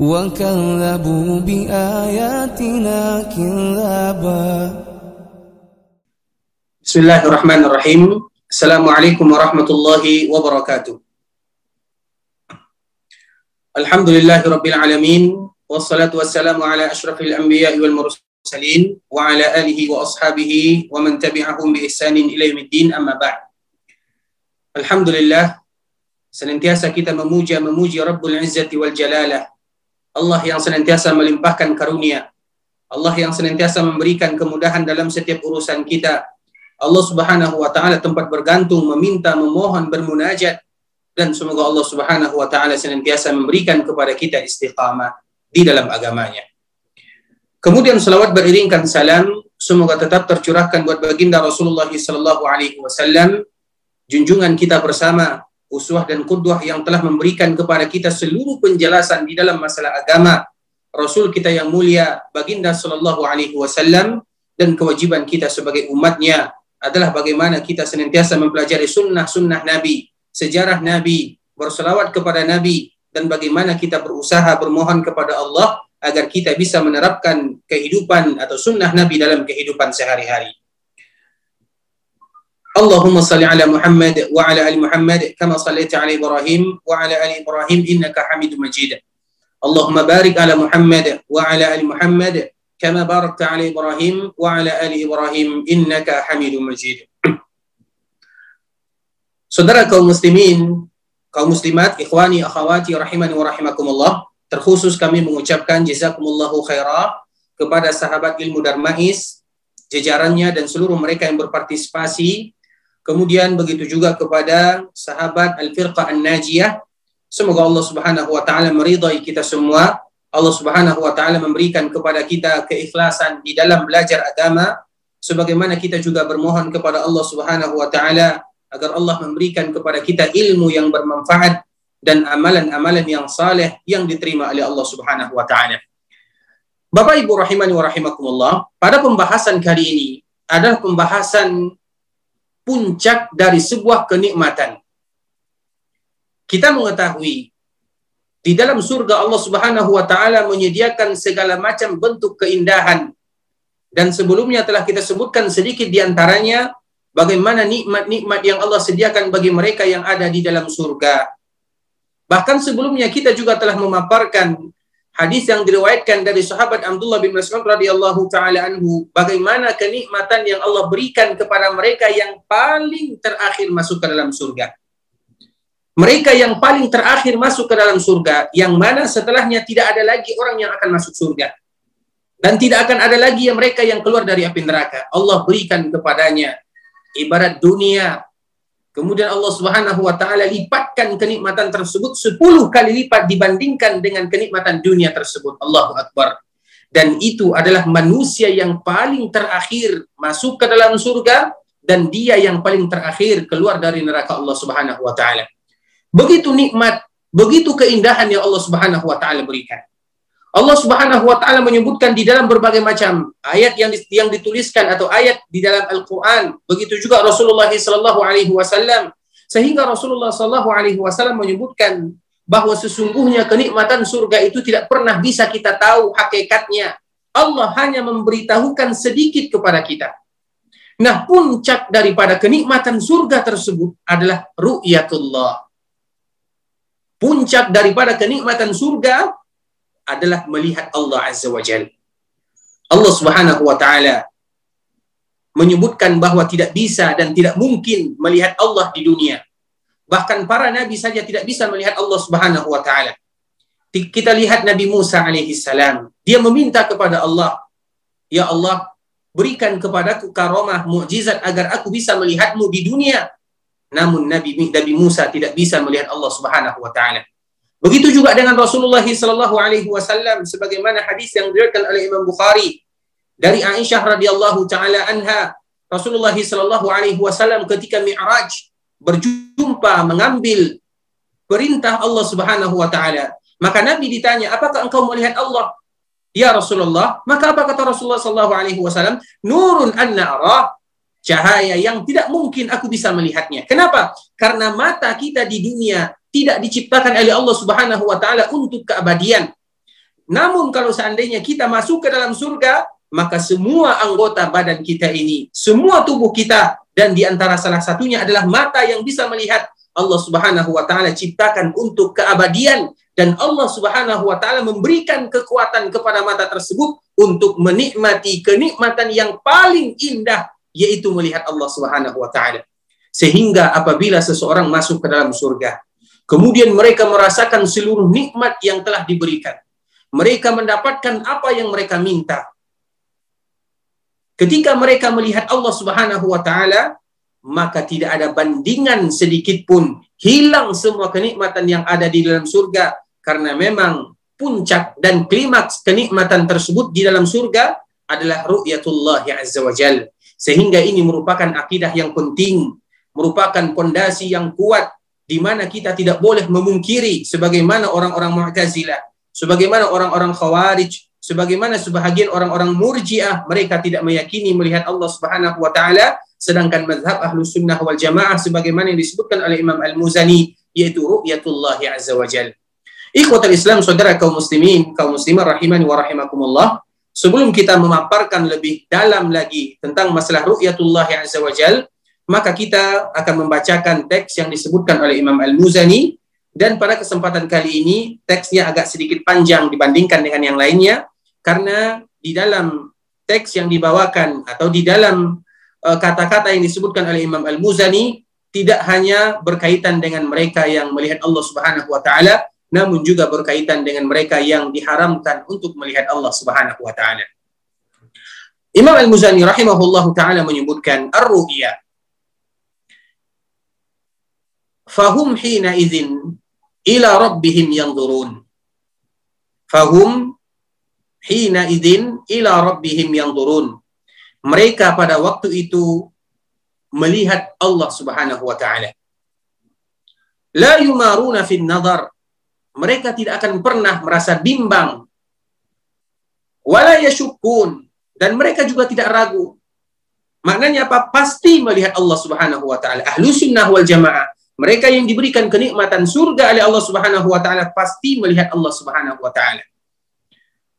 وكذبوا بآياتنا كذابا. بسم الله الرحمن الرحيم. السلام عليكم ورحمة الله وبركاته. الحمد لله رب العالمين والصلاة والسلام على أشرف الأنبياء والمرسلين وعلى آله وأصحابه ومن تبعهم بإحسان إلى يوم الدين أما بعد. الحمد لله senantiasa kita memuja Rabbul Izzati wal Jalalah. Allah yang senantiasa melimpahkan karunia. Allah yang senantiasa memberikan kemudahan dalam setiap urusan kita. Allah Subhanahu wa taala tempat bergantung, meminta, memohon, bermunajat. Dan semoga Allah Subhanahu wa taala senantiasa memberikan kepada kita istiqamah di dalam agamanya. Kemudian salawat beriringkan salam semoga tetap tercurahkan buat baginda Rasulullah sallallahu alaihi wasallam. Junjungan kita bersama uswah dan qudwah yang telah memberikan kepada kita seluruh penjelasan di dalam masalah agama Rasul kita yang mulia baginda sallallahu alaihi wasallam dan kewajiban kita sebagai umatnya adalah bagaimana kita senantiasa mempelajari sunnah-sunnah Nabi, sejarah Nabi, berselawat kepada Nabi, dan bagaimana kita berusaha bermohon kepada Allah agar kita bisa menerapkan kehidupan atau sunnah Nabi dalam kehidupan sehari-hari. Allahumma salli ala Muhammad wa ala ali Muhammad kama sallaita ala Ibrahim wa ala ali Ibrahim innaka Hamidum Majid. Allahumma barik ala Muhammad wa ala ali Muhammad كما باركت على إبراهيم وعلى آل إبراهيم إنك حميد مجيد Saudara kaum muslimin, kaum muslimat, ikhwani, akhwati, rahimani wa rahimakumullah, terkhusus kami mengucapkan jazakumullahu khairah kepada sahabat ilmu Darmais, jajarannya dan seluruh mereka yang berpartisipasi, kemudian begitu juga kepada sahabat Al-Firqah An-Najiyah, semoga Allah subhanahu wa ta'ala meridai kita semua, Allah Subhanahu wa taala memberikan kepada kita keikhlasan di dalam belajar agama. Sebagaimana kita juga bermohon kepada Allah Subhanahu wa taala agar Allah memberikan kepada kita ilmu yang bermanfaat dan amalan-amalan yang saleh yang diterima oleh Allah Subhanahu wa taala. Bapak Ibu rahimani wa rahimakumullah, pada pembahasan kali ini adalah pembahasan puncak dari sebuah kenikmatan. Kita mengetahui di dalam surga Allah Subhanahu wa taala menyediakan segala macam bentuk keindahan. Dan sebelumnya telah kita sebutkan sedikit di antaranya bagaimana nikmat-nikmat yang Allah sediakan bagi mereka yang ada di dalam surga. Bahkan sebelumnya kita juga telah memaparkan hadis yang diriwayatkan dari sahabat Abdullah bin Mas'ud radhiyallahu taala anhu bagaimana kenikmatan yang Allah berikan kepada mereka yang paling terakhir masuk ke dalam surga mereka yang paling terakhir masuk ke dalam surga, yang mana setelahnya tidak ada lagi orang yang akan masuk surga. Dan tidak akan ada lagi yang mereka yang keluar dari api neraka. Allah berikan kepadanya ibarat dunia. Kemudian Allah Subhanahu wa taala lipatkan kenikmatan tersebut 10 kali lipat dibandingkan dengan kenikmatan dunia tersebut. Allahu Akbar. Dan itu adalah manusia yang paling terakhir masuk ke dalam surga dan dia yang paling terakhir keluar dari neraka Allah Subhanahu wa taala. Begitu nikmat, begitu keindahan yang Allah Subhanahu wa taala berikan. Allah Subhanahu wa taala menyebutkan di dalam berbagai macam ayat yang yang dituliskan atau ayat di dalam Al-Qur'an. Begitu juga Rasulullah sallallahu alaihi wasallam sehingga Rasulullah sallallahu alaihi wasallam menyebutkan bahwa sesungguhnya kenikmatan surga itu tidak pernah bisa kita tahu hakikatnya. Allah hanya memberitahukan sedikit kepada kita. Nah, puncak daripada kenikmatan surga tersebut adalah ru'yatullah puncak daripada kenikmatan surga adalah melihat Allah Azza wa Jal. Allah Subhanahu wa taala menyebutkan bahwa tidak bisa dan tidak mungkin melihat Allah di dunia. Bahkan para nabi saja tidak bisa melihat Allah Subhanahu wa taala. Kita lihat Nabi Musa alaihi salam, dia meminta kepada Allah, "Ya Allah, berikan kepadaku karomah mukjizat agar aku bisa melihatmu di dunia." Namun Nabi Nabi Musa tidak bisa melihat Allah Subhanahu wa taala. Begitu juga dengan Rasulullah sallallahu alaihi wasallam sebagaimana hadis yang diriwayatkan oleh Imam Bukhari dari Aisyah radhiyallahu taala anha. Rasulullah sallallahu alaihi wasallam ketika Mi'raj berjumpa mengambil perintah Allah Subhanahu wa taala. Maka Nabi ditanya apakah engkau melihat Allah? Ya Rasulullah. Maka apa kata Rasulullah sallallahu alaihi wasallam? Nurun anna arah cahaya yang tidak mungkin aku bisa melihatnya. Kenapa? Karena mata kita di dunia tidak diciptakan oleh Allah Subhanahu wa taala untuk keabadian. Namun kalau seandainya kita masuk ke dalam surga, maka semua anggota badan kita ini, semua tubuh kita dan di antara salah satunya adalah mata yang bisa melihat Allah Subhanahu wa taala ciptakan untuk keabadian dan Allah Subhanahu wa taala memberikan kekuatan kepada mata tersebut untuk menikmati kenikmatan yang paling indah yaitu melihat Allah Subhanahu wa taala. Sehingga apabila seseorang masuk ke dalam surga, Kemudian mereka merasakan seluruh nikmat yang telah diberikan. Mereka mendapatkan apa yang mereka minta. Ketika mereka melihat Allah Subhanahu wa taala, maka tidak ada bandingan sedikit pun hilang semua kenikmatan yang ada di dalam surga karena memang puncak dan klimaks kenikmatan tersebut di dalam surga adalah ru'yatullah azza wajal. Sehingga ini merupakan akidah yang penting, merupakan pondasi yang kuat di mana kita tidak boleh memungkiri sebagaimana orang-orang Mu'tazilah, sebagaimana orang-orang Khawarij, sebagaimana sebahagian orang-orang Murji'ah, mereka tidak meyakini melihat Allah Subhanahu wa taala, sedangkan mazhab Ahlu Sunnah wal Jamaah sebagaimana yang disebutkan oleh Imam Al-Muzani yaitu ru'yatullah azza wa jalla. Ikhwatul Islam, saudara kaum muslimin, kaum muslimah rahimani wa rahimakumullah. Sebelum kita memaparkan lebih dalam lagi tentang masalah ru'yatullah azza wa jalla, maka kita akan membacakan teks yang disebutkan oleh Imam Al-Muzani. Dan pada kesempatan kali ini teksnya agak sedikit panjang dibandingkan dengan yang lainnya. Karena di dalam teks yang dibawakan atau di dalam uh, kata-kata uh, yang disebutkan oleh Imam Al-Muzani tidak hanya berkaitan dengan mereka yang melihat Allah Subhanahu wa taala namun juga berkaitan dengan mereka yang diharamkan untuk melihat Allah Subhanahu wa taala. Imam Al-Muzani rahimahullahu taala menyebutkan ar-ru'ya fahum hina izin ila rabbihim yanzurun. Fahum hina izin ila rabbihim yanzurun. Mereka pada waktu itu melihat Allah Subhanahu wa taala. La yumaruna fin nazar. Mereka tidak akan pernah merasa bimbang. Wala yashukun dan mereka juga tidak ragu. Maknanya apa? Pasti melihat Allah Subhanahu wa taala. Ahlu sunnah wal jamaah mereka yang diberikan kenikmatan surga oleh Allah Subhanahu wa taala pasti melihat Allah Subhanahu wa taala.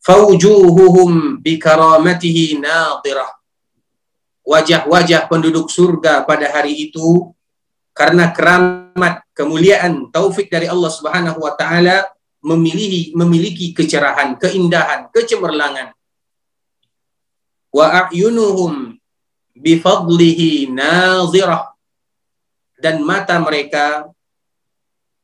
Faujuhuhum bikaramatihi nadirah. Wajah-wajah penduduk surga pada hari itu karena keramat, kemuliaan, taufik dari Allah Subhanahu wa taala memiliki memiliki kecerahan, keindahan, kecemerlangan. Wa a'yunuhum bifadlihi nazirah dan mata mereka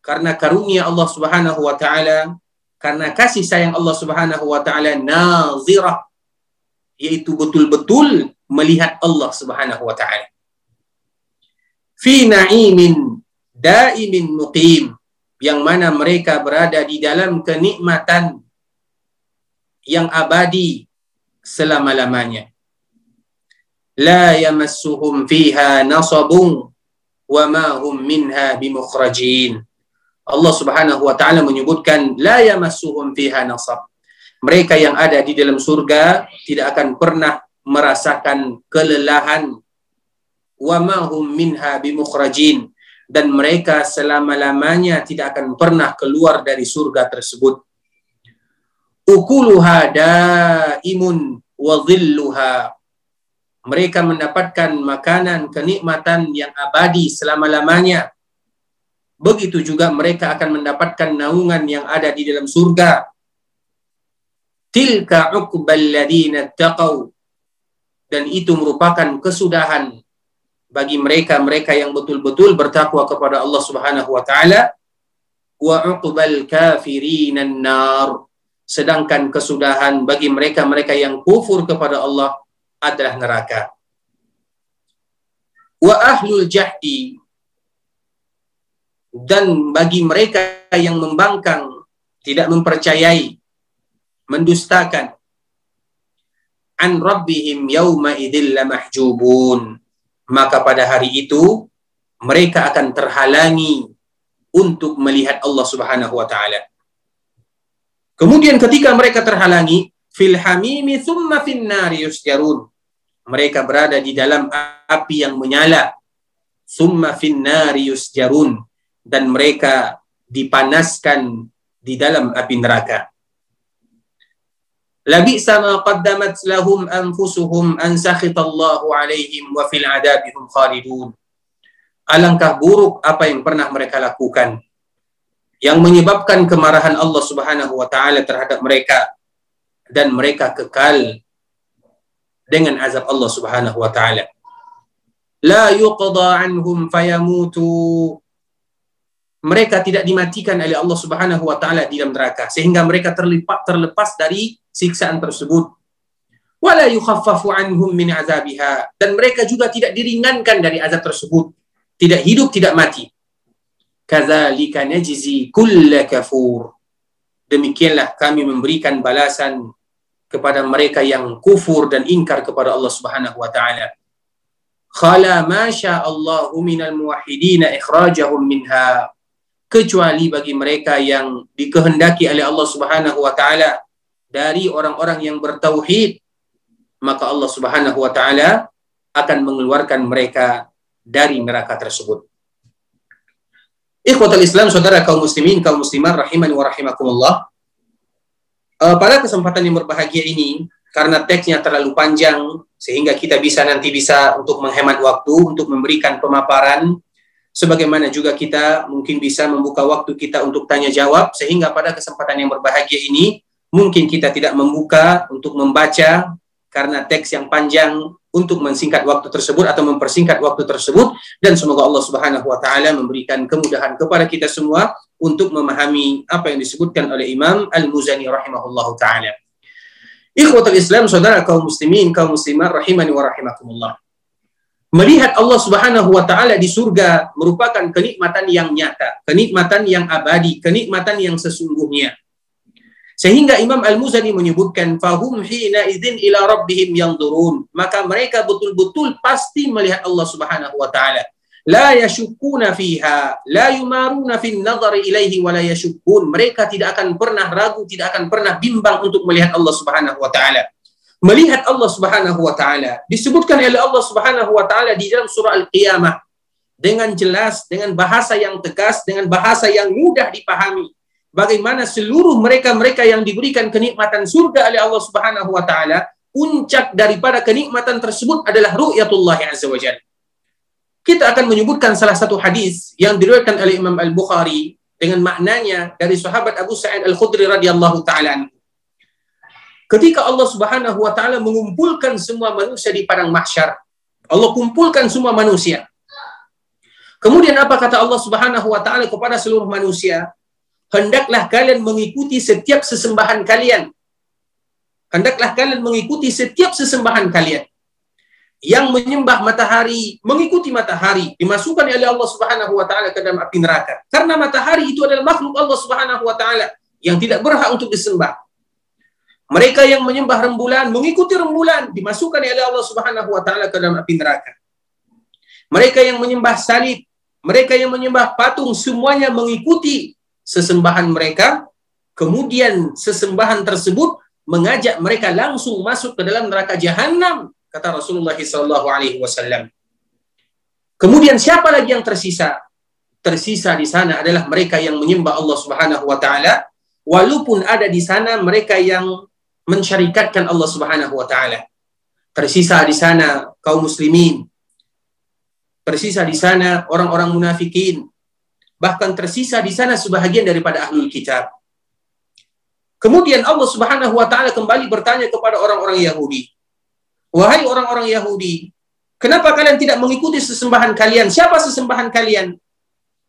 karena karunia Allah Subhanahu wa taala, karena kasih sayang Allah Subhanahu wa taala nazirah yaitu betul-betul melihat Allah Subhanahu wa taala. Fi na'imin daimin muqim yang mana mereka berada di dalam kenikmatan yang abadi selama-lamanya. La yamassuhum fiha nasabun wa ma hum minha bimukhrajin. Allah Subhanahu wa taala menyebutkan la yamassuhum fiha nasab. Mereka yang ada di dalam surga tidak akan pernah merasakan kelelahan wa ma hum minha bimukhrajin dan mereka selama-lamanya tidak akan pernah keluar dari surga tersebut. Ukuluha daimun wa dhilluha mereka mendapatkan makanan kenikmatan yang abadi selama-lamanya. Begitu juga mereka akan mendapatkan naungan yang ada di dalam surga. Tilka uqbal ladina taqaw. Dan itu merupakan kesudahan bagi mereka-mereka yang betul-betul bertakwa kepada Allah Subhanahu wa taala. Wa uqbal kafirin nar. Sedangkan kesudahan bagi mereka-mereka yang kufur kepada Allah adalah neraka. Wa ahlul jahdi dan bagi mereka yang membangkang tidak mempercayai mendustakan an rabbihim yauma idzil lamahjubun maka pada hari itu mereka akan terhalangi untuk melihat Allah Subhanahu wa taala. Kemudian ketika mereka terhalangi fil hamimi thumma fin nari yusjarun. Mereka berada di dalam api yang menyala. Thumma fin nari yusjarun dan mereka dipanaskan di dalam api neraka. Labi sama qaddamat lahum anfusuhum an sakhitallahu alaihim wa fil adabihum khalidun. Alangkah buruk apa yang pernah mereka lakukan yang menyebabkan kemarahan Allah Subhanahu wa taala terhadap mereka dan mereka kekal dengan azab Allah Subhanahu wa taala. La yuqda anhum fayamutu. Mereka tidak dimatikan oleh Allah Subhanahu wa taala di dalam neraka sehingga mereka terlipat terlepas dari siksaan tersebut. Wala yukhaffafu anhum min azabiha. Dan mereka juga tidak diringankan dari azab tersebut. Tidak hidup tidak mati. Kadzalika najzi kull kafur. Demikianlah kami memberikan balasan kepada mereka yang kufur dan ingkar kepada Allah Subhanahu wa taala khala ma sya Allah minal muwahhidin ikhrajahum minha kecuali bagi mereka yang dikehendaki oleh Allah Subhanahu wa taala dari orang-orang yang bertauhid maka Allah Subhanahu wa taala akan mengeluarkan mereka dari neraka tersebut. Ikhwatul Islam, saudara kaum muslimin, kaum muslimat rahimani wa rahimakumullah. Uh, pada kesempatan yang berbahagia ini karena teksnya terlalu panjang sehingga kita bisa nanti bisa untuk menghemat waktu untuk memberikan pemaparan sebagaimana juga kita mungkin bisa membuka waktu kita untuk tanya jawab sehingga pada kesempatan yang berbahagia ini mungkin kita tidak membuka untuk membaca karena teks yang panjang untuk mensingkat waktu tersebut atau mempersingkat waktu tersebut dan semoga Allah Subhanahu wa taala memberikan kemudahan kepada kita semua untuk memahami apa yang disebutkan oleh Imam Al-Muzani rahimahullahu taala. Ikhwatul Islam, saudara kaum muslimin, kaum muslimat rahimani wa rahimakumullah. Melihat Allah Subhanahu wa taala di surga merupakan kenikmatan yang nyata, kenikmatan yang abadi, kenikmatan yang sesungguhnya. Sehingga Imam Al-Muzani menyebutkan fahum hina idzin ila rabbihim yanzurun. Maka mereka betul-betul pasti melihat Allah Subhanahu wa taala. La yashukuna fiha, la yumaruna fin nazari ilaihi wa la yashukun. Mereka tidak akan pernah ragu, tidak akan pernah bimbang untuk melihat Allah Subhanahu wa taala. Melihat Allah Subhanahu wa taala disebutkan oleh Allah Subhanahu wa taala di dalam surah Al-Qiyamah dengan jelas, dengan bahasa yang tegas, dengan bahasa yang mudah dipahami bagaimana seluruh mereka-mereka yang diberikan kenikmatan surga oleh Allah Subhanahu wa taala, puncak daripada kenikmatan tersebut adalah ru'yatullah azza wajalla. Kita akan menyebutkan salah satu hadis yang diriwayatkan oleh Imam Al-Bukhari dengan maknanya dari sahabat Abu Sa'id Al-Khudri radhiyallahu taala Ketika Allah Subhanahu wa taala mengumpulkan semua manusia di padang mahsyar, Allah kumpulkan semua manusia. Kemudian apa kata Allah Subhanahu wa taala kepada seluruh manusia? Hendaklah kalian mengikuti setiap sesembahan kalian. Hendaklah kalian mengikuti setiap sesembahan kalian. Yang menyembah matahari, mengikuti matahari, dimasukkan oleh Allah Subhanahu wa taala ke dalam api neraka. Karena matahari itu adalah makhluk Allah Subhanahu wa taala yang tidak berhak untuk disembah. Mereka yang menyembah rembulan, mengikuti rembulan, dimasukkan oleh Allah Subhanahu wa taala ke dalam api neraka. Mereka yang menyembah salib, mereka yang menyembah patung, semuanya mengikuti sesembahan mereka, kemudian sesembahan tersebut mengajak mereka langsung masuk ke dalam neraka jahanam, kata Rasulullah SAW. Kemudian siapa lagi yang tersisa? Tersisa di sana adalah mereka yang menyembah Allah Subhanahu wa taala, walaupun ada di sana mereka yang mensyarikatkan Allah Subhanahu wa taala. Tersisa di sana kaum muslimin. Tersisa di sana orang-orang munafikin, bahkan tersisa di sana sebahagian daripada ahlul kitab. Kemudian Allah Subhanahu wa taala kembali bertanya kepada orang-orang Yahudi. Wahai orang-orang Yahudi, kenapa kalian tidak mengikuti sesembahan kalian? Siapa sesembahan kalian?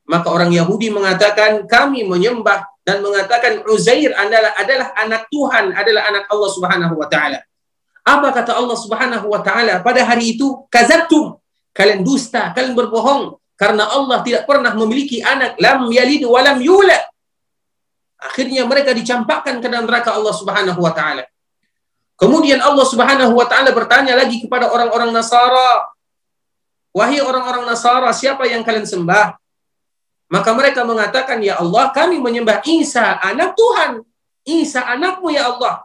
Maka orang Yahudi mengatakan kami menyembah dan mengatakan Uzair adalah adalah anak Tuhan, adalah anak Allah Subhanahu wa taala. Apa kata Allah Subhanahu wa taala pada hari itu? Kazabtum. Kalian dusta, kalian berbohong karena Allah tidak pernah memiliki anak lam yalid wa lam yulad. Akhirnya mereka dicampakkan ke dalam neraka Allah Subhanahu wa taala. Kemudian Allah Subhanahu wa taala bertanya lagi kepada orang-orang Nasara. Wahai orang-orang Nasara siapa yang kalian sembah? Maka mereka mengatakan ya Allah kami menyembah Isa anak Tuhan. Isa anakmu ya Allah.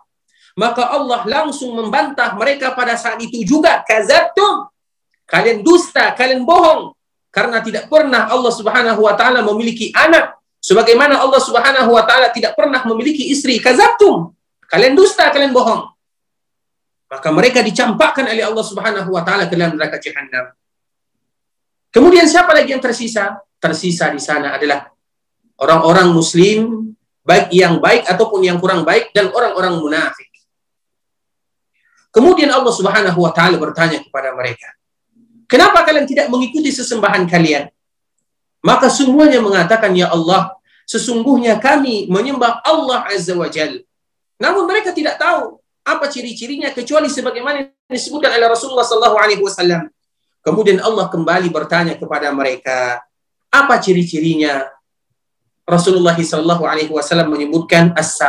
Maka Allah langsung membantah mereka pada saat itu juga. Kazabtum kalian dusta kalian bohong karena tidak pernah Allah Subhanahu wa taala memiliki anak. Sebagaimana Allah Subhanahu wa taala tidak pernah memiliki istri. Kazabtum. Kalian dusta kalian bohong. Maka mereka dicampakkan oleh Allah Subhanahu wa taala ke dalam neraka jahanam kemudian siapa lagi yang tersisa? Tersisa di sana adalah orang-orang muslim baik yang baik ataupun yang kurang baik dan orang-orang munafik. Kemudian Allah Subhanahu wa taala bertanya kepada mereka Kenapa kalian tidak mengikuti sesembahan kalian? Maka semuanya mengatakan, Ya Allah, sesungguhnya kami menyembah Allah Azza wa Jal. Namun mereka tidak tahu apa ciri-cirinya kecuali sebagaimana disebutkan oleh Rasulullah Sallallahu Alaihi Wasallam. Kemudian Allah kembali bertanya kepada mereka, apa ciri-cirinya? Rasulullah Sallallahu Alaihi Wasallam menyebutkan as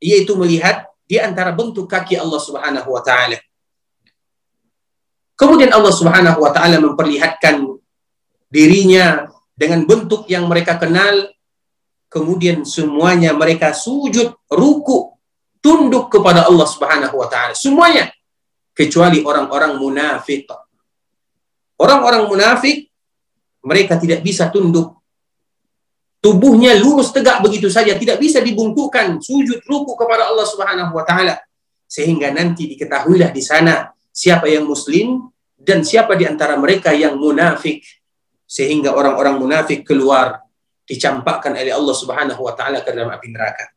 yaitu melihat di antara bentuk kaki Allah Subhanahu Wa Taala. Kemudian Allah Subhanahu wa taala memperlihatkan dirinya dengan bentuk yang mereka kenal. Kemudian semuanya mereka sujud, ruku, tunduk kepada Allah Subhanahu wa taala. Semuanya kecuali orang-orang munafik. Orang-orang munafik mereka tidak bisa tunduk. Tubuhnya lurus tegak begitu saja, tidak bisa dibungkukkan sujud ruku kepada Allah Subhanahu wa taala. Sehingga nanti diketahuilah di sana siapa yang muslim dan siapa di antara mereka yang munafik sehingga orang-orang munafik keluar dicampakkan oleh Allah Subhanahu wa taala ke dalam api neraka.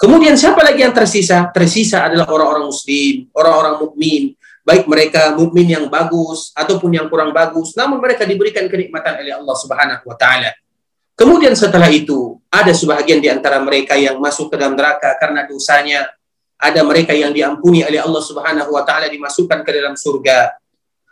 Kemudian siapa lagi yang tersisa? Tersisa adalah orang-orang muslim, orang-orang mukmin, baik mereka mukmin yang bagus ataupun yang kurang bagus, namun mereka diberikan kenikmatan oleh Allah Subhanahu wa taala. Kemudian setelah itu, ada sebahagian di antara mereka yang masuk ke dalam neraka karena dosanya. Ada mereka yang diampuni oleh Allah Subhanahu wa taala dimasukkan ke dalam surga.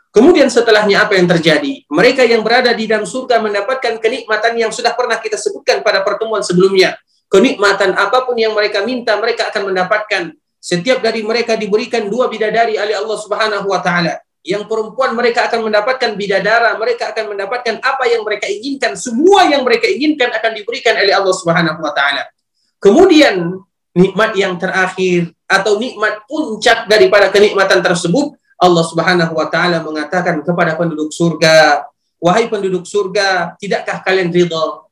Kemudian setelahnya apa yang terjadi? Mereka yang berada di dalam surga mendapatkan kenikmatan yang sudah pernah kita sebutkan pada pertemuan sebelumnya. Kenikmatan apa pun yang mereka minta, mereka akan mendapatkan. Setiap dari mereka diberikan dua bidadari oleh Allah Subhanahu wa taala. Yang perempuan mereka akan mendapatkan bidadara, mereka akan mendapatkan apa yang mereka inginkan, semua yang mereka inginkan akan diberikan oleh Allah Subhanahu wa taala. Kemudian nikmat yang terakhir atau nikmat puncak daripada kenikmatan tersebut Allah Subhanahu wa taala mengatakan kepada penduduk surga, "Wahai penduduk surga, tidakkah kalian ridha?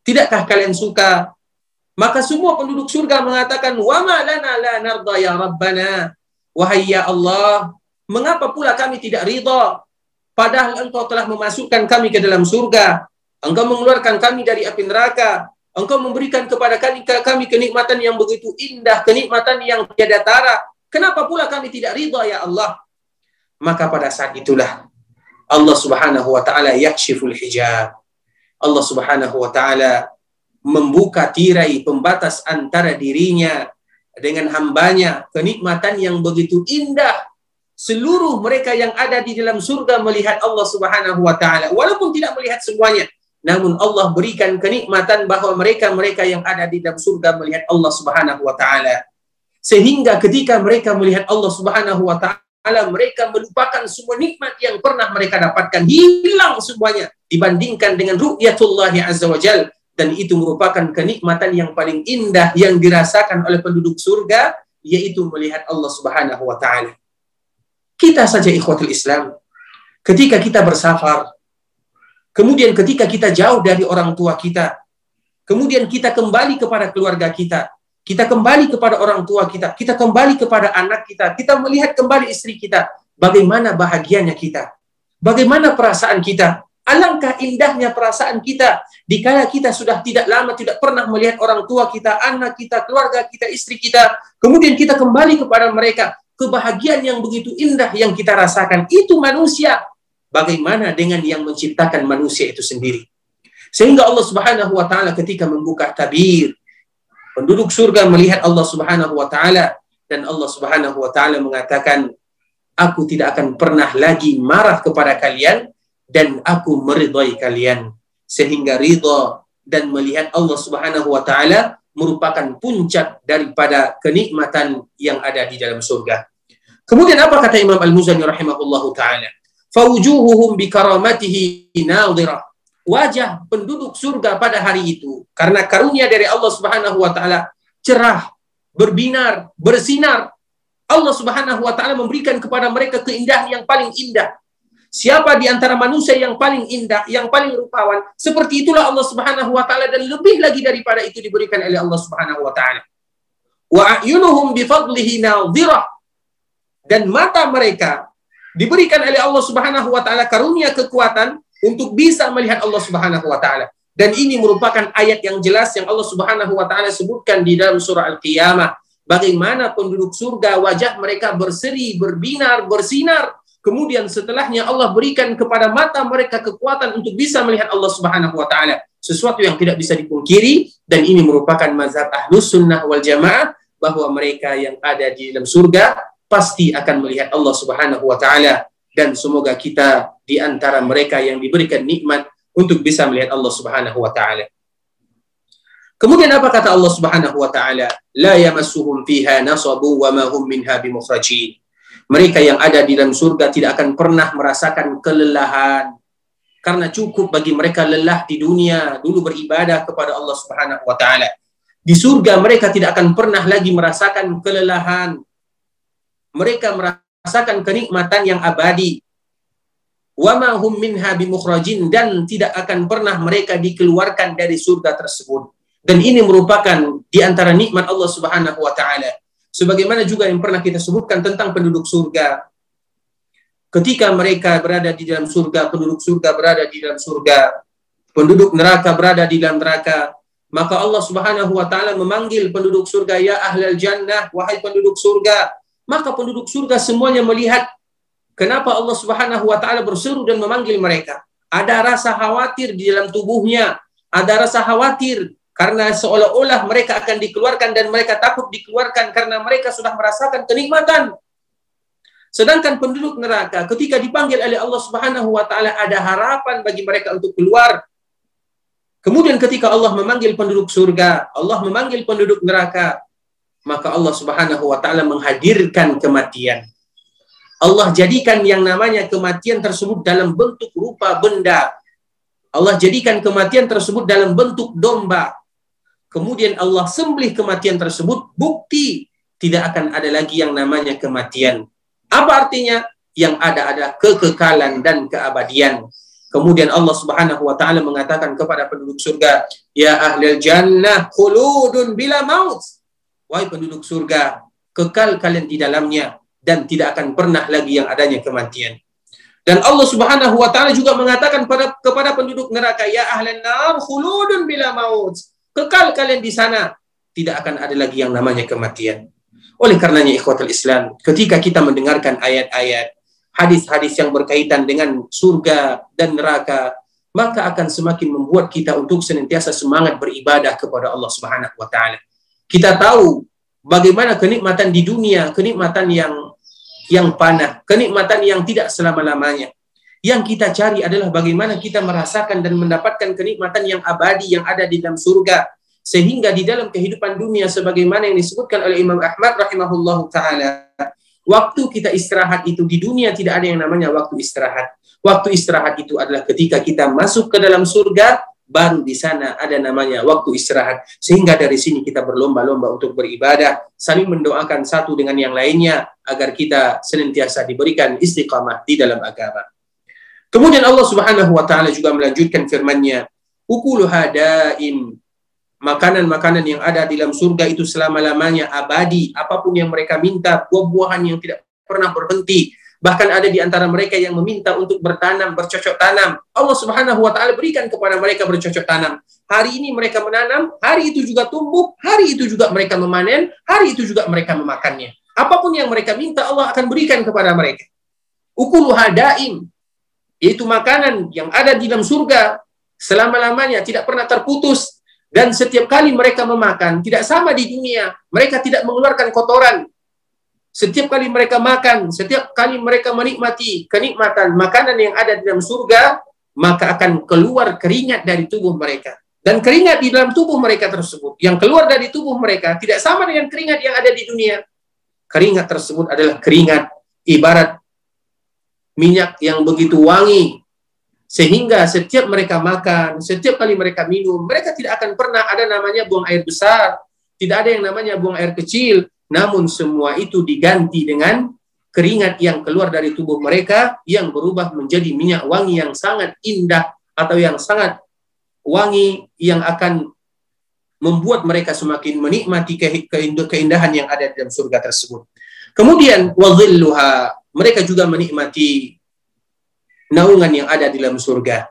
Tidakkah kalian suka?" Maka semua penduduk surga mengatakan, "Wa ma lana la narda ya Rabbana." Wahai ya Allah, mengapa pula kami tidak ridha? Padahal Engkau telah memasukkan kami ke dalam surga. Engkau mengeluarkan kami dari api neraka. Engkau memberikan kepada kami, kami kenikmatan yang begitu indah, kenikmatan yang tiada tara, Kenapa pula kami tidak ridha ya Allah? Maka pada saat itulah Allah Subhanahu wa taala yakshiful hijab. Allah Subhanahu wa taala membuka tirai pembatas antara dirinya dengan hambanya kenikmatan yang begitu indah seluruh mereka yang ada di dalam surga melihat Allah Subhanahu wa taala walaupun tidak melihat semuanya namun Allah berikan kenikmatan bahwa mereka-mereka yang ada di dalam surga melihat Allah Subhanahu wa taala sehingga ketika mereka melihat Allah Subhanahu wa taala mereka melupakan semua nikmat yang pernah mereka dapatkan hilang semuanya dibandingkan dengan ru'yatullah azza wajal dan itu merupakan kenikmatan yang paling indah yang dirasakan oleh penduduk surga yaitu melihat Allah Subhanahu wa taala. Kita saja ikhwatul Islam ketika kita bersafar kemudian ketika kita jauh dari orang tua kita kemudian kita kembali kepada keluarga kita kita kembali kepada orang tua kita, kita kembali kepada anak kita, kita melihat kembali istri kita, bagaimana bahagianya kita, bagaimana perasaan kita, alangkah indahnya perasaan kita dikala kita sudah tidak lama tidak pernah melihat orang tua kita, anak kita, keluarga kita, istri kita, kemudian kita kembali kepada mereka, kebahagiaan yang begitu indah yang kita rasakan itu manusia. Bagaimana dengan yang menciptakan manusia itu sendiri? Sehingga Allah Subhanahu wa taala ketika membuka tabir Penduduk surga melihat Allah Subhanahu wa taala dan Allah Subhanahu wa taala mengatakan, "Aku tidak akan pernah lagi marah kepada kalian dan aku meridhai kalian sehingga ridha dan melihat Allah Subhanahu wa taala merupakan puncak daripada kenikmatan yang ada di dalam surga. Kemudian apa kata Imam Al-Muzani rahimahullahu taala? Fawujuhuhum bikaramatihi nadhirah. Wajah penduduk surga pada hari itu karena karunia dari Allah Subhanahu wa taala cerah, berbinar, bersinar. Allah Subhanahu wa taala memberikan kepada mereka keindahan yang paling indah. Siapa di antara manusia yang paling indah, yang paling rupawan, seperti itulah Allah Subhanahu wa taala dan lebih lagi daripada itu diberikan oleh Allah Subhanahu wa taala. Wa ayunuhum bi. Dan mata mereka diberikan oleh Allah Subhanahu wa taala karunia kekuatan untuk bisa melihat Allah Subhanahu wa taala. Dan ini merupakan ayat yang jelas yang Allah Subhanahu wa taala sebutkan di dalam surah Al-Qiyamah. Bagaimana penduduk surga wajah mereka berseri, berbinar, bersinar Kemudian setelahnya Allah berikan kepada mata mereka kekuatan untuk bisa melihat Allah Subhanahu wa taala. Sesuatu yang tidak bisa dipungkiri dan ini merupakan mazhab Ahlus Sunnah wal Jamaah bahwa mereka yang ada di dalam surga pasti akan melihat Allah Subhanahu wa taala dan semoga kita di antara mereka yang diberikan nikmat untuk bisa melihat Allah Subhanahu wa taala. Kemudian apa kata Allah Subhanahu wa taala? La yamassuhum fiha nasabu wa ma hum minha bimukhrajin mereka yang ada di dalam surga tidak akan pernah merasakan kelelahan karena cukup bagi mereka lelah di dunia dulu beribadah kepada Allah Subhanahu wa taala. Di surga mereka tidak akan pernah lagi merasakan kelelahan. Mereka merasakan kenikmatan yang abadi. Wa ma hum minha bimukhrajin dan tidak akan pernah mereka dikeluarkan dari surga tersebut. Dan ini merupakan di antara nikmat Allah Subhanahu wa taala Sebagaimana juga yang pernah kita sebutkan tentang penduduk surga. Ketika mereka berada di dalam surga, penduduk surga berada di dalam surga, penduduk neraka berada di dalam neraka, maka Allah Subhanahu wa taala memanggil penduduk surga ya ahlal jannah wahai penduduk surga maka penduduk surga semuanya melihat kenapa Allah Subhanahu wa taala berseru dan memanggil mereka ada rasa khawatir di dalam tubuhnya ada rasa khawatir karena seolah-olah mereka akan dikeluarkan dan mereka takut dikeluarkan karena mereka sudah merasakan kenikmatan. Sedangkan penduduk neraka ketika dipanggil oleh Allah Subhanahu wa taala ada harapan bagi mereka untuk keluar. Kemudian ketika Allah memanggil penduduk surga, Allah memanggil penduduk neraka, maka Allah Subhanahu wa taala menghadirkan kematian. Allah jadikan yang namanya kematian tersebut dalam bentuk rupa benda. Allah jadikan kematian tersebut dalam bentuk domba. Kemudian Allah sembelih kematian tersebut, bukti tidak akan ada lagi yang namanya kematian. Apa artinya? Yang ada ada kekekalan dan keabadian. Kemudian Allah Subhanahu wa taala mengatakan kepada penduduk surga, "Ya ahlul jannah khuludun bila maut." Wahai penduduk surga, kekal kalian di dalamnya dan tidak akan pernah lagi yang adanya kematian. Dan Allah Subhanahu wa taala juga mengatakan pada kepada penduduk neraka, "Ya ahlan nar khuludun bila maut." Kekal kalian di sana. Tidak akan ada lagi yang namanya kematian. Oleh karenanya ikhwatul Islam, ketika kita mendengarkan ayat-ayat, hadis-hadis yang berkaitan dengan surga dan neraka, maka akan semakin membuat kita untuk senantiasa semangat beribadah kepada Allah Subhanahu wa taala. Kita tahu bagaimana kenikmatan di dunia, kenikmatan yang yang panah, kenikmatan yang tidak selama-lamanya. Yang kita cari adalah bagaimana kita merasakan dan mendapatkan kenikmatan yang abadi yang ada di dalam surga. Sehingga di dalam kehidupan dunia sebagaimana yang disebutkan oleh Imam Ahmad rahimahullah taala, waktu kita istirahat itu di dunia tidak ada yang namanya waktu istirahat. Waktu istirahat itu adalah ketika kita masuk ke dalam surga, baru di sana ada namanya waktu istirahat. Sehingga dari sini kita berlomba-lomba untuk beribadah, saling mendoakan satu dengan yang lainnya agar kita senantiasa diberikan istiqamah di dalam agama. Kemudian Allah Subhanahu wa taala juga melanjutkan firman-Nya, "Ukulu hadaim." Makanan-makanan yang ada di dalam surga itu selama-lamanya abadi, apa pun yang mereka minta, buah-buahan yang tidak pernah berhenti. Bahkan ada di antara mereka yang meminta untuk bertanam, bercocok tanam. Allah Subhanahu wa taala berikan kepada mereka bercocok tanam. Hari ini mereka menanam, hari itu juga tumbuh, hari itu juga mereka memanen, hari itu juga mereka memakannya. Apa pun yang mereka minta Allah akan berikan kepada mereka. Ukulu hadaim, yaitu makanan yang ada di dalam surga selama-lamanya tidak pernah terputus dan setiap kali mereka memakan tidak sama di dunia mereka tidak mengeluarkan kotoran setiap kali mereka makan, setiap kali mereka menikmati kenikmatan makanan yang ada di dalam surga, maka akan keluar keringat dari tubuh mereka. Dan keringat di dalam tubuh mereka tersebut, yang keluar dari tubuh mereka tidak sama dengan keringat yang ada di dunia. Keringat tersebut adalah keringat ibarat minyak yang begitu wangi, sehingga setiap mereka makan, setiap kali mereka minum, mereka tidak akan pernah ada namanya buang air besar, tidak ada yang namanya buang air kecil, namun semua itu diganti dengan keringat yang keluar dari tubuh mereka yang berubah menjadi minyak wangi yang sangat indah atau yang sangat wangi yang akan membuat mereka semakin menikmati keindahan yang ada dalam surga tersebut. Kemudian wadhilluha, mereka juga menikmati naungan yang ada di dalam surga.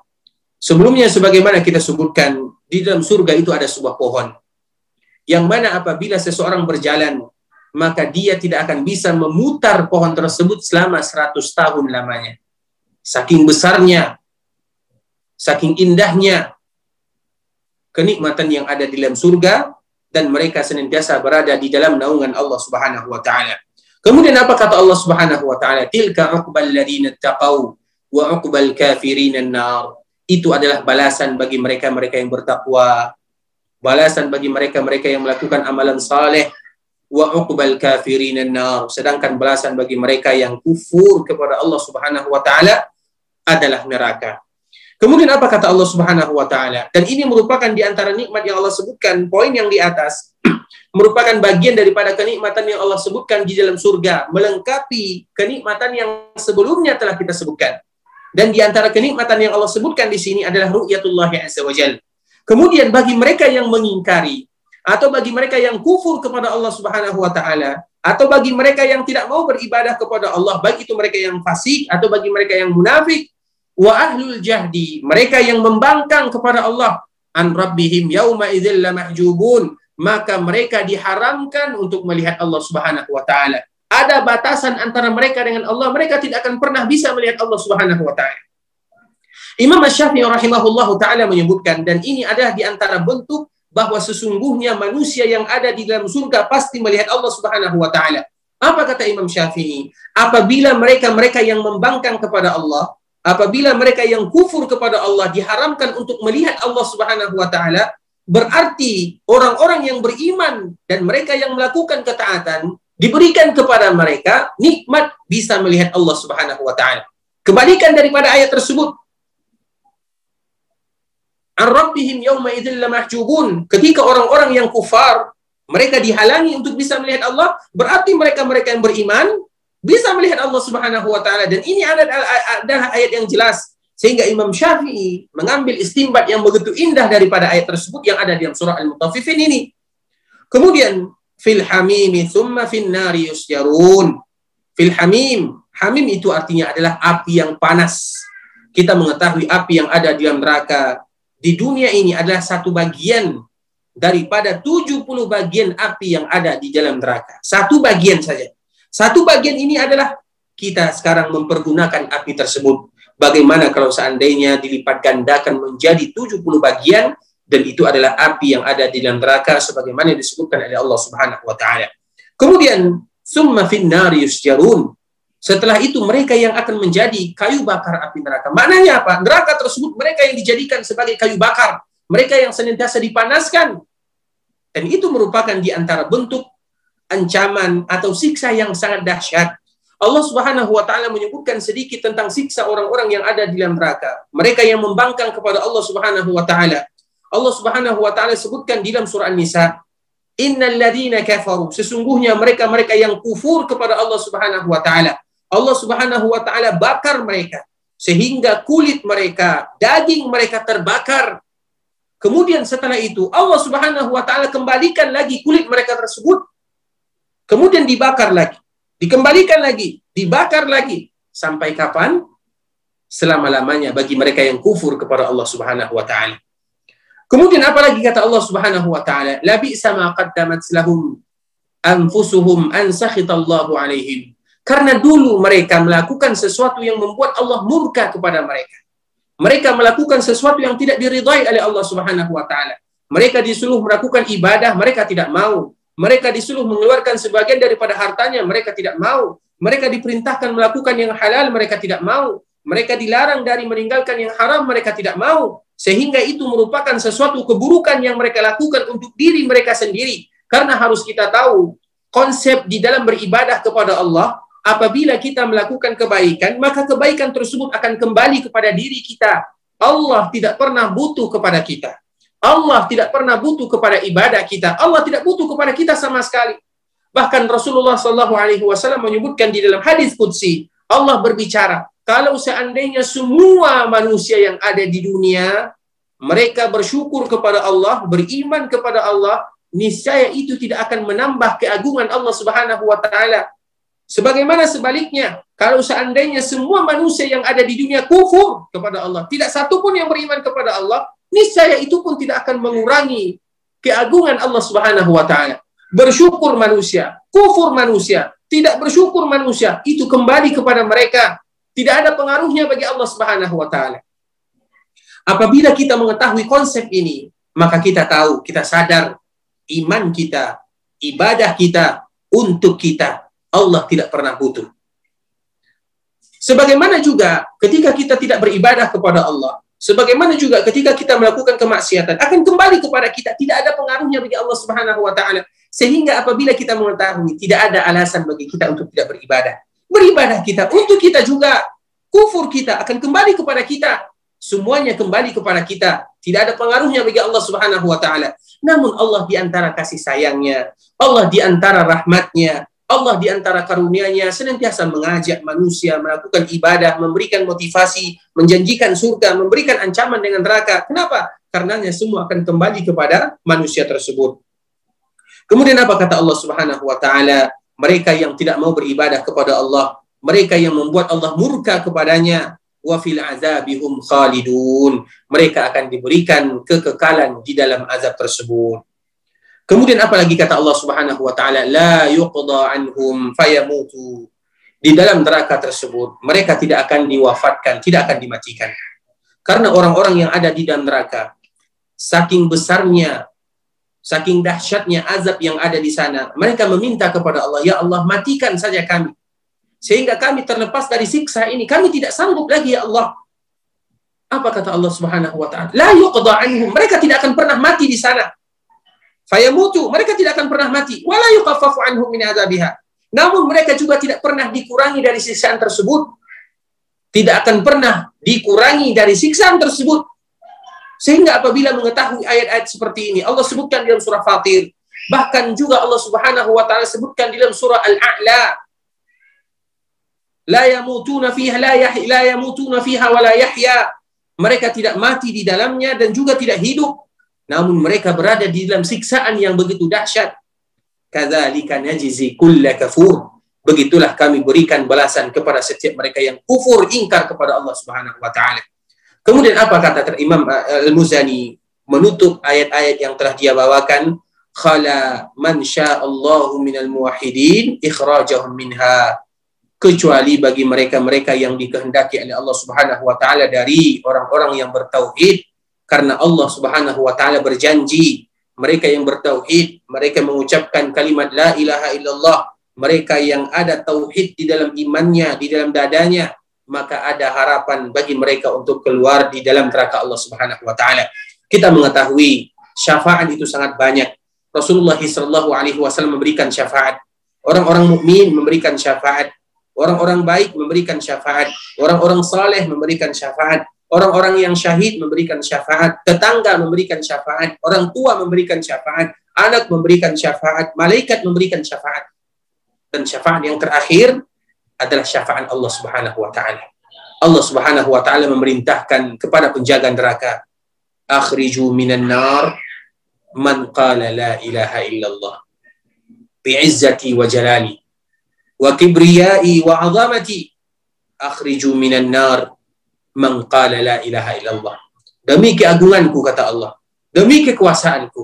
Sebelumnya sebagaimana kita sebutkan, di dalam surga itu ada sebuah pohon. Yang mana apabila seseorang berjalan maka dia tidak akan bisa memutar pohon tersebut selama 100 tahun lamanya. Saking besarnya, saking indahnya kenikmatan yang ada di dalam surga dan mereka senantiasa berada di dalam naungan Allah Subhanahu wa taala. Kemudian apa kata Allah Subhanahu wa taala? Tilka uqbal ladzina taqau wa uqbal kafirin nar. Itu adalah balasan bagi mereka-mereka yang bertakwa, balasan bagi mereka-mereka yang melakukan amalan saleh wa uqbal kafirin nar sedangkan balasan bagi mereka yang kufur kepada Allah Subhanahu wa taala adalah neraka. Kemudian apa kata Allah Subhanahu wa taala? Dan ini merupakan di antara nikmat yang Allah sebutkan, poin yang di atas merupakan bagian daripada kenikmatan yang Allah sebutkan di dalam surga, melengkapi kenikmatan yang sebelumnya telah kita sebutkan. Dan di antara kenikmatan yang Allah sebutkan di sini adalah ru'yatullah azza wajal. Kemudian bagi mereka yang mengingkari atau bagi mereka yang kufur kepada Allah Subhanahu wa taala. Atau bagi mereka yang tidak mau beribadah kepada Allah. Baik itu mereka yang fasik atau bagi mereka yang munafik. Wa ahlul jahdi. Mereka yang membangkang kepada Allah. An rabbihim yauma idzil mahjubun maka mereka diharamkan untuk melihat Allah Subhanahu wa taala. Ada batasan antara mereka dengan Allah. Mereka tidak akan pernah bisa melihat Allah Subhanahu wa taala. Imam Syafi'i rahimahullah taala menyebutkan dan ini adalah di antara bentuk bahwa sesungguhnya manusia yang ada di dalam surga pasti melihat Allah Subhanahu wa taala. Apa kata Imam Syafi'i? Apabila mereka-mereka yang membangkang kepada Allah, apabila mereka yang kufur kepada Allah diharamkan untuk melihat Allah Subhanahu wa taala, berarti orang-orang yang beriman dan mereka yang melakukan ketaatan diberikan kepada mereka nikmat bisa melihat Allah Subhanahu wa taala. Kebalikan daripada ayat tersebut, Ar-Rabbihim yawma idzil lamahjubun. Ketika orang-orang yang kufar mereka dihalangi untuk bisa melihat Allah, berarti mereka-mereka yang beriman bisa melihat Allah Subhanahu wa taala dan ini adalah ayat yang jelas sehingga Imam Syafi'i mengambil istimbat yang begitu indah daripada ayat tersebut yang ada di surah Al-Mutaffifin ini. Kemudian fil hamimi thumma fin nari yusjarun. Fil hamim, hamim itu artinya adalah api yang panas. Kita mengetahui api yang ada di dalam neraka di dunia ini adalah satu bagian daripada 70 bagian api yang ada di dalam neraka. Satu bagian saja. Satu bagian ini adalah kita sekarang mempergunakan api tersebut. Bagaimana kalau seandainya dilipat gandakan menjadi 70 bagian dan itu adalah api yang ada di dalam neraka sebagaimana disebutkan oleh Allah Subhanahu wa taala. Kemudian summa fin nari yusjarun setelah itu mereka yang akan menjadi kayu bakar api neraka. Maknanya apa? Neraka tersebut mereka yang dijadikan sebagai kayu bakar. Mereka yang senantiasa dipanaskan. Dan itu merupakan di antara bentuk ancaman atau siksa yang sangat dahsyat. Allah Subhanahu wa taala menyebutkan sedikit tentang siksa orang-orang yang ada di dalam neraka. Mereka yang membangkang kepada Allah Subhanahu wa taala. Allah Subhanahu wa taala sebutkan di dalam surah An-Nisa, "Innal ladzina kafaru" sesungguhnya mereka-mereka yang kufur kepada Allah Subhanahu wa taala Allah Subhanahu wa taala bakar mereka sehingga kulit mereka, daging mereka terbakar. Kemudian setelah itu Allah Subhanahu wa taala kembalikan lagi kulit mereka tersebut. Kemudian dibakar lagi, dikembalikan lagi, dibakar lagi sampai kapan? Selama-lamanya bagi mereka yang kufur kepada Allah Subhanahu wa taala. Kemudian apalagi kata Allah Subhanahu wa taala, "La bi'sa ma qaddamat lahum anfusuhum an sakhitallahu alaihim." Karena dulu mereka melakukan sesuatu yang membuat Allah murka kepada mereka. Mereka melakukan sesuatu yang tidak diridhai oleh Allah Subhanahu wa taala. Mereka disuruh melakukan ibadah, mereka tidak mau. Mereka disuruh mengeluarkan sebagian daripada hartanya, mereka tidak mau. Mereka diperintahkan melakukan yang halal, mereka tidak mau. Mereka dilarang dari meninggalkan yang haram, mereka tidak mau. Sehingga itu merupakan sesuatu keburukan yang mereka lakukan untuk diri mereka sendiri. Karena harus kita tahu, konsep di dalam beribadah kepada Allah, apabila kita melakukan kebaikan, maka kebaikan tersebut akan kembali kepada diri kita. Allah tidak pernah butuh kepada kita. Allah tidak pernah butuh kepada ibadah kita. Allah tidak butuh kepada kita sama sekali. Bahkan Rasulullah Shallallahu Alaihi Wasallam menyebutkan di dalam hadis qudsi, Allah berbicara, kalau seandainya semua manusia yang ada di dunia mereka bersyukur kepada Allah, beriman kepada Allah, niscaya itu tidak akan menambah keagungan Allah Subhanahu wa taala. Sebagaimana sebaliknya, kalau seandainya semua manusia yang ada di dunia kufur kepada Allah, tidak satu pun yang beriman kepada Allah, niscaya itu pun tidak akan mengurangi keagungan Allah Subhanahu wa taala. Bersyukur manusia, kufur manusia, tidak bersyukur manusia, itu kembali kepada mereka. Tidak ada pengaruhnya bagi Allah Subhanahu wa taala. Apabila kita mengetahui konsep ini, maka kita tahu, kita sadar iman kita, ibadah kita untuk kita. Allah tidak pernah butuh. Sebagaimana juga ketika kita tidak beribadah kepada Allah, Sebagaimana juga ketika kita melakukan kemaksiatan akan kembali kepada kita, tidak ada pengaruhnya bagi Allah Subhanahu wa taala. Sehingga apabila kita mengetahui tidak ada alasan bagi kita untuk tidak beribadah. Beribadah kita untuk kita juga. Kufur kita akan kembali kepada kita. Semuanya kembali kepada kita. Tidak ada pengaruhnya bagi Allah Subhanahu wa taala. Namun Allah di antara kasih sayangnya, Allah di antara rahmatnya, Allah di antara karunia-Nya senantiasa mengajak manusia melakukan ibadah, memberikan motivasi, menjanjikan surga, memberikan ancaman dengan neraka. Kenapa? Karenanya semua akan kembali kepada manusia tersebut. Kemudian apa kata Allah Subhanahu wa taala? Mereka yang tidak mau beribadah kepada Allah, mereka yang membuat Allah murka kepadanya, wa fil azabihum khalidun. Mereka akan diberikan kekekalan di dalam azab tersebut. Kemudian apa lagi kata Allah Subhanahu wa taala, la yuqda anhum fayamutu. Di dalam neraka tersebut mereka tidak akan diwafatkan, tidak akan dimatikan. Karena orang-orang yang ada di dalam neraka saking besarnya saking dahsyatnya azab yang ada di sana, mereka meminta kepada Allah, "Ya Allah, matikan saja kami." Sehingga kami terlepas dari siksa ini. Kami tidak sanggup lagi, ya Allah. Apa kata Allah Subhanahu wa taala? La yuqda anhum. Mereka tidak akan pernah mati di sana fayamutu mereka tidak akan pernah mati. Wala yukhaffafu anhum min adzabiha namun mereka juga tidak pernah dikurangi dari siksaan tersebut. Tidak akan pernah dikurangi dari siksaan tersebut. Sehingga apabila mengetahui ayat-ayat seperti ini Allah sebutkan dalam surah Fatir. Bahkan juga Allah Subhanahu wa taala sebutkan dalam surah Al-A'la. La yamutuna fiha la, yah, la yamutuna fiha wa la yahya. Mereka tidak mati di dalamnya dan juga tidak hidup namun mereka berada di dalam siksaan yang begitu dahsyat. Kadzalika najzi kulla kafur. Begitulah kami berikan balasan kepada setiap mereka yang kufur ingkar kepada Allah Subhanahu wa taala. Kemudian apa kata Imam uh, Al-Muzani menutup ayat-ayat yang telah dia bawakan khala man sya'allahu minal muwahhidin ikhrajahum minha kecuali bagi mereka-mereka yang dikehendaki oleh Allah Subhanahu wa taala dari orang-orang yang bertauhid karena Allah Subhanahu wa taala berjanji mereka yang bertauhid, mereka mengucapkan kalimat la ilaha illallah, mereka yang ada tauhid di dalam imannya, di dalam dadanya, maka ada harapan bagi mereka untuk keluar di dalam neraka Allah Subhanahu wa taala. Kita mengetahui syafaat itu sangat banyak. Rasulullah sallallahu alaihi wasallam memberikan syafaat. Orang-orang mukmin memberikan syafaat. Orang-orang baik memberikan syafaat. Orang-orang saleh memberikan syafaat. Orang-orang yang syahid memberikan syafaat, tetangga memberikan syafaat, orang tua memberikan syafaat, anak memberikan syafaat, malaikat memberikan syafaat. Dan syafaat yang terakhir adalah syafaat Allah Subhanahu wa taala. Allah Subhanahu wa taala memerintahkan kepada penjaga neraka, "Akhriju minan nar man qala la ilaha illallah bi'izzati wa jalali wa kibriyai wa 'azamati akhriju minan nar man qala la ilaha illallah. Demi keagunganku kata Allah, demi kekuasaanku.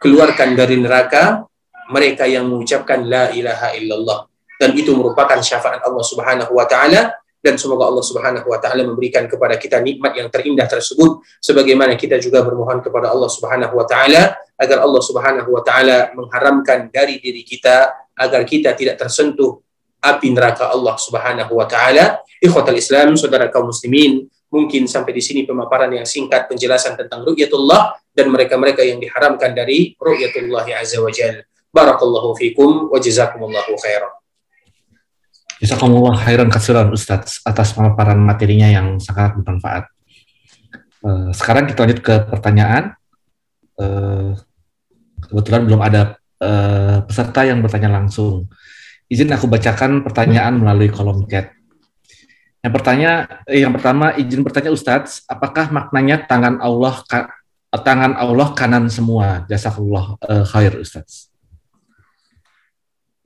Keluarkan dari neraka mereka yang mengucapkan la ilaha illallah dan itu merupakan syafaat Allah Subhanahu wa taala dan semoga Allah Subhanahu wa taala memberikan kepada kita nikmat yang terindah tersebut sebagaimana kita juga bermohon kepada Allah Subhanahu wa taala agar Allah Subhanahu wa taala mengharamkan dari diri kita agar kita tidak tersentuh api neraka Allah Subhanahu wa taala. Ikhwatal Islam, saudara kaum muslimin, mungkin sampai di sini pemaparan yang singkat penjelasan tentang ru'yatullah dan mereka-mereka yang diharamkan dari ru'yatullah azza wa jalla. Barakallahu fikum wa jazakumullahu khairan. Jazakumullah khairan kasiran Ustaz atas pemaparan materinya yang sangat bermanfaat. Uh, sekarang kita lanjut ke pertanyaan. Uh, kebetulan belum ada uh, peserta yang bertanya langsung. Izin aku bacakan pertanyaan melalui kolom chat. Yang pertanya, eh, yang pertama izin bertanya Ustadz, apakah maknanya tangan Allah tangan Allah kanan semua? Jazakallah uh, khair Ustadz.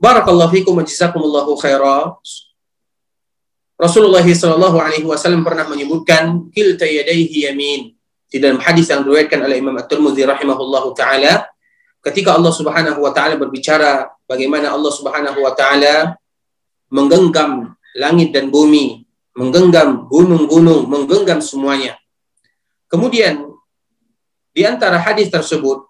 Barakallahu fikum jazakumullahu khaira. Rasulullah sallallahu alaihi wasallam pernah menyebutkan kilta yadayhi yamin di dalam hadis yang diriwayatkan oleh Imam At-Tirmidzi rahimahullahu taala ketika Allah Subhanahu wa taala berbicara bagaimana Allah Subhanahu wa taala menggenggam langit dan bumi, menggenggam gunung-gunung, menggenggam semuanya. Kemudian di antara hadis tersebut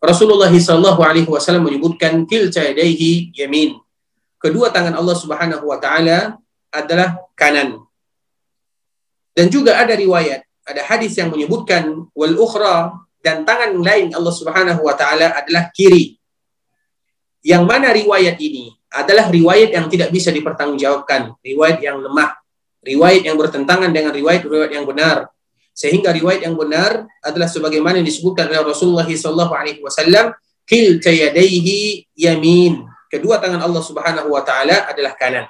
Rasulullah Shallallahu Alaihi Wasallam menyebutkan yadaihi yamin. Kedua tangan Allah Subhanahu Wa Taala adalah kanan. Dan juga ada riwayat, ada hadis yang menyebutkan wal ukhra dan tangan lain Allah Subhanahu Wa Taala adalah kiri. Yang mana riwayat ini adalah riwayat yang tidak bisa dipertanggungjawabkan, riwayat yang lemah, riwayat yang bertentangan dengan riwayat-riwayat yang benar sehingga riwayat yang benar adalah sebagaimana yang disebutkan oleh Rasulullah sallallahu alaihi wasallam, yadayhi yamin. Kedua tangan Allah Subhanahu wa taala adalah kanan.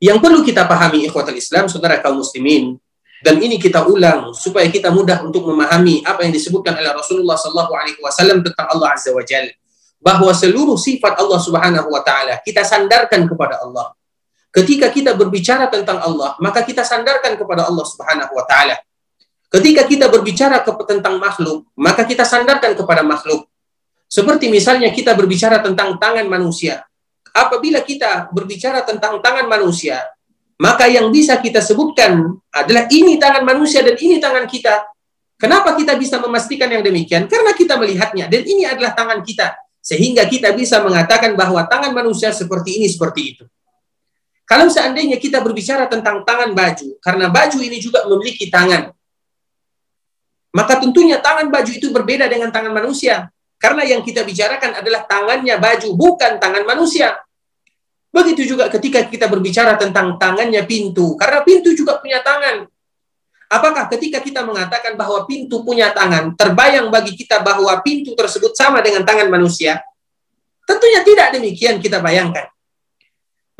Yang perlu kita pahami ikhwatul Islam, saudara kaum muslimin, dan ini kita ulang supaya kita mudah untuk memahami apa yang disebutkan oleh Rasulullah sallallahu alaihi wasallam tentang Allah azza wa jalla bahwa seluruh sifat Allah Subhanahu wa taala kita sandarkan kepada Allah. Ketika kita berbicara tentang Allah, maka kita sandarkan kepada Allah Subhanahu wa taala. Ketika kita berbicara ke, tentang makhluk, maka kita sandarkan kepada makhluk. Seperti misalnya kita berbicara tentang tangan manusia. Apabila kita berbicara tentang tangan manusia, maka yang bisa kita sebutkan adalah ini tangan manusia dan ini tangan kita. Kenapa kita bisa memastikan yang demikian? Karena kita melihatnya dan ini adalah tangan kita. Sehingga kita bisa mengatakan bahwa tangan manusia seperti ini, seperti itu. Kalau seandainya kita berbicara tentang tangan baju, karena baju ini juga memiliki tangan, maka tentunya tangan baju itu berbeda dengan tangan manusia. Karena yang kita bicarakan adalah tangannya baju, bukan tangan manusia. Begitu juga ketika kita berbicara tentang tangannya pintu, karena pintu juga punya tangan. Apakah ketika kita mengatakan bahwa pintu punya tangan, terbayang bagi kita bahwa pintu tersebut sama dengan tangan manusia? Tentunya tidak demikian kita bayangkan.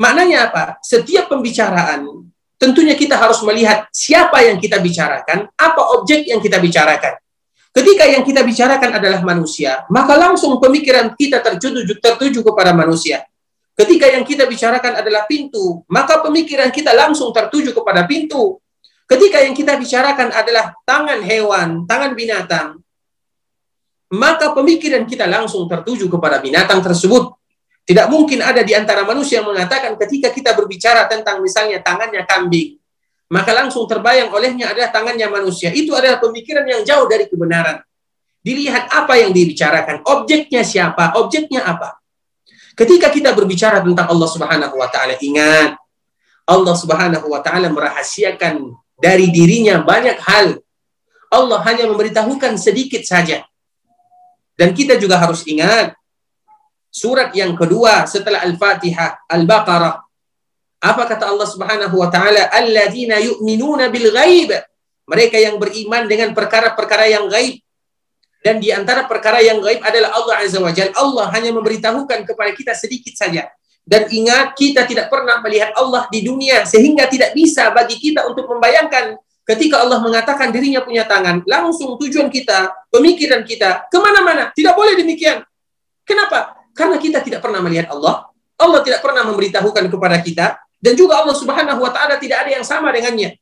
Maknanya apa? Setiap pembicaraan tentunya kita harus melihat siapa yang kita bicarakan, apa objek yang kita bicarakan. Ketika yang kita bicarakan adalah manusia, maka langsung pemikiran kita tertuju, tertuju kepada manusia. Ketika yang kita bicarakan adalah pintu, maka pemikiran kita langsung tertuju kepada pintu. Ketika yang kita bicarakan adalah tangan hewan, tangan binatang, maka pemikiran kita langsung tertuju kepada binatang tersebut. Tidak mungkin ada di antara manusia yang mengatakan ketika kita berbicara tentang misalnya tangannya kambing, maka langsung terbayang olehnya adalah tangannya manusia. Itu adalah pemikiran yang jauh dari kebenaran. Dilihat apa yang dibicarakan, objeknya siapa, objeknya apa. Ketika kita berbicara tentang Allah Subhanahu wa taala, ingat Allah Subhanahu wa taala merahasiakan dari dirinya banyak hal. Allah hanya memberitahukan sedikit saja. Dan kita juga harus ingat surat yang kedua setelah Al-Fatihah, Al-Baqarah. Apa kata Allah Subhanahu wa taala? Alladzina yu'minuna bil ghaib. Mereka yang beriman dengan perkara-perkara yang gaib. Dan di antara perkara yang gaib adalah Allah Azza wa Jalla. Allah hanya memberitahukan kepada kita sedikit saja. Dan ingat, kita tidak pernah melihat Allah di dunia, sehingga tidak bisa bagi kita untuk membayangkan ketika Allah mengatakan dirinya punya tangan, langsung tujuan kita, pemikiran kita, ke mana-mana. Tidak boleh demikian. Kenapa? Karena kita tidak pernah melihat Allah, Allah tidak pernah memberitahukan kepada kita, dan juga Allah Subhanahu wa taala tidak ada yang sama dengannya.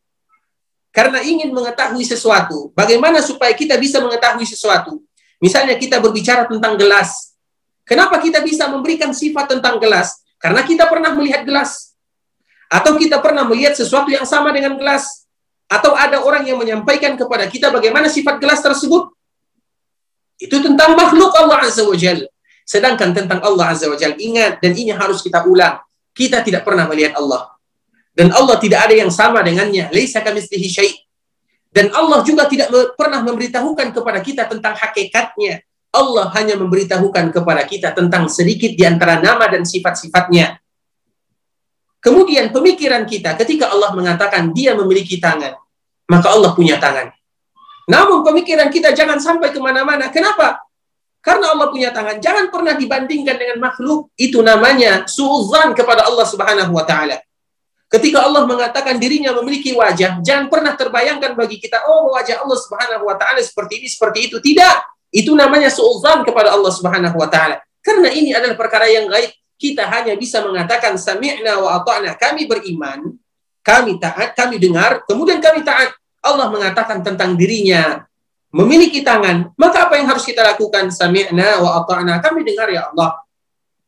Karena ingin mengetahui sesuatu, bagaimana supaya kita bisa mengetahui sesuatu? Misalnya kita berbicara tentang gelas. Kenapa kita bisa memberikan sifat tentang gelas? Karena kita pernah melihat gelas. Atau kita pernah melihat sesuatu yang sama dengan gelas? Atau ada orang yang menyampaikan kepada kita bagaimana sifat gelas tersebut? Itu tentang makhluk Allah Azza wa Jal. Sedangkan tentang Allah Azza wa Jal, ingat, dan ini harus kita ulang. Kita tidak pernah melihat Allah. Dan Allah tidak ada yang sama dengannya. Laisa kamitslihi syai'. Dan Allah juga tidak pernah memberitahukan kepada kita tentang hakikatnya. Allah hanya memberitahukan kepada kita tentang sedikit di antara nama dan sifat-sifatnya. Kemudian pemikiran kita ketika Allah mengatakan dia memiliki tangan, maka Allah punya tangan. Namun pemikiran kita jangan sampai ke mana-mana. Kenapa? Karena Allah punya tangan. Jangan pernah dibandingkan dengan makhluk. Itu namanya suuzan kepada Allah Subhanahu wa taala. Ketika Allah mengatakan dirinya memiliki wajah, jangan pernah terbayangkan bagi kita, oh wajah Allah Subhanahu wa taala seperti ini, seperti itu. Tidak. Itu namanya suuzan kepada Allah Subhanahu wa taala. Karena ini adalah perkara yang gaib kita hanya bisa mengatakan sami'na wa ata'na. Kami beriman, kami taat, kami dengar, kemudian kami taat. Allah mengatakan tentang dirinya memiliki tangan, maka apa yang harus kita lakukan? Sami'na wa ata'na. Kami dengar ya Allah.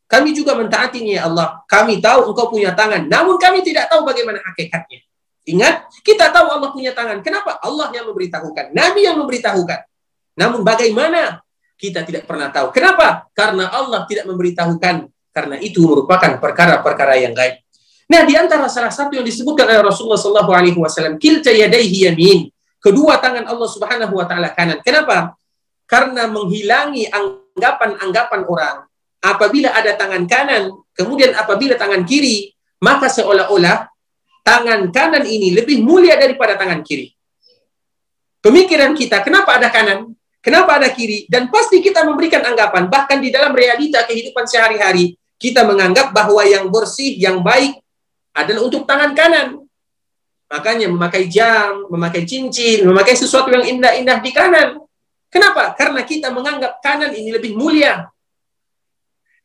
Kami juga mentaatinya ya Allah. Kami tahu engkau punya tangan, namun kami tidak tahu bagaimana hakikatnya. Ingat, kita tahu Allah punya tangan. Kenapa? Allah yang memberitahukan. Nabi yang memberitahukan. Namun bagaimana? Kita tidak pernah tahu. Kenapa? Karena Allah tidak memberitahukan karena itu merupakan perkara-perkara yang gaib. Nah, di antara salah satu yang disebutkan oleh Rasulullah Shallallahu Alaihi Wasallam, yadaihi yamin, kedua tangan Allah Subhanahu Wa Taala kanan. Kenapa? Karena menghilangi anggapan-anggapan orang. Apabila ada tangan kanan, kemudian apabila tangan kiri, maka seolah-olah tangan kanan ini lebih mulia daripada tangan kiri. Pemikiran kita, kenapa ada kanan? Kenapa ada kiri? Dan pasti kita memberikan anggapan, bahkan di dalam realita kehidupan sehari-hari, kita menganggap bahwa yang bersih, yang baik adalah untuk tangan kanan. Makanya memakai jam, memakai cincin, memakai sesuatu yang indah-indah di kanan. Kenapa? Karena kita menganggap kanan ini lebih mulia.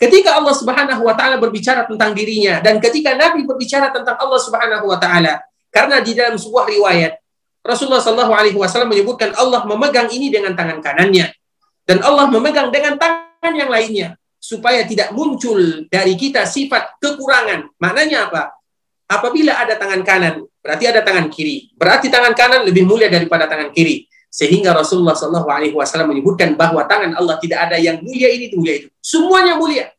Ketika Allah Subhanahu wa taala berbicara tentang dirinya dan ketika Nabi berbicara tentang Allah Subhanahu wa taala, karena di dalam sebuah riwayat Rasulullah Shallallahu alaihi wasallam menyebutkan Allah memegang ini dengan tangan kanannya dan Allah memegang dengan tangan yang lainnya supaya tidak muncul dari kita sifat kekurangan. Maknanya apa? Apabila ada tangan kanan, berarti ada tangan kiri. Berarti tangan kanan lebih mulia daripada tangan kiri. Sehingga Rasulullah Shallallahu Alaihi Wasallam menyebutkan bahwa tangan Allah tidak ada yang mulia ini, mulia itu. Semuanya mulia.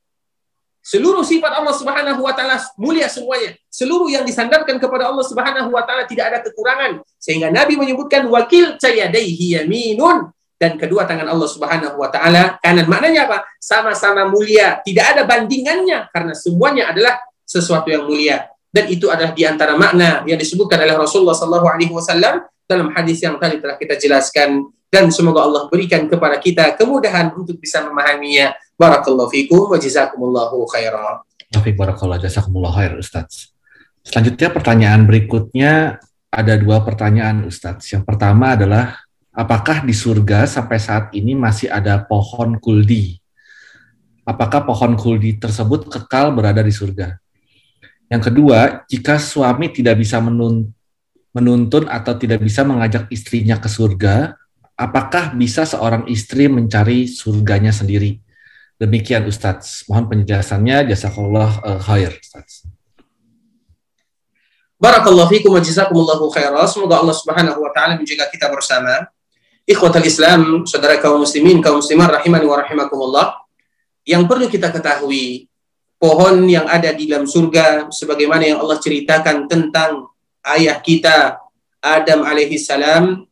Seluruh sifat Allah Subhanahu wa taala mulia semuanya. Seluruh yang disandarkan kepada Allah Subhanahu wa taala tidak ada kekurangan. Sehingga Nabi menyebutkan wakil cayadaihi yaminun dan kedua tangan Allah Subhanahu wa taala kanan. Maknanya apa? Sama-sama mulia, tidak ada bandingannya karena semuanya adalah sesuatu yang mulia. Dan itu adalah di antara makna yang disebutkan oleh Rasulullah sallallahu alaihi wasallam dalam hadis yang tadi telah kita jelaskan dan semoga Allah berikan kepada kita kemudahan untuk bisa memahaminya. Barakallahu fikum wa jazakumullahu khairan. Taufik barakallah jazakumullah khair Ustaz. Selanjutnya pertanyaan berikutnya ada dua pertanyaan Ustaz. Yang pertama adalah apakah di surga sampai saat ini masih ada pohon kuldi? Apakah pohon kuldi tersebut kekal berada di surga? Yang kedua, jika suami tidak bisa menuntun atau tidak bisa mengajak istrinya ke surga, apakah bisa seorang istri mencari surganya sendiri? Demikian Ustadz. Mohon penjelasannya. Jazakallah uh, khair Ustadz. Barakallahu fikum wa jazakumullahu khairan. Semoga Allah Subhanahu wa taala menjaga kita bersama. Ikhwatal Islam, saudara kaum muslimin, kaum muslimat rahimani wa rahimakumullah. Yang perlu kita ketahui, pohon yang ada di dalam surga sebagaimana yang Allah ceritakan tentang ayah kita Adam alaihi salam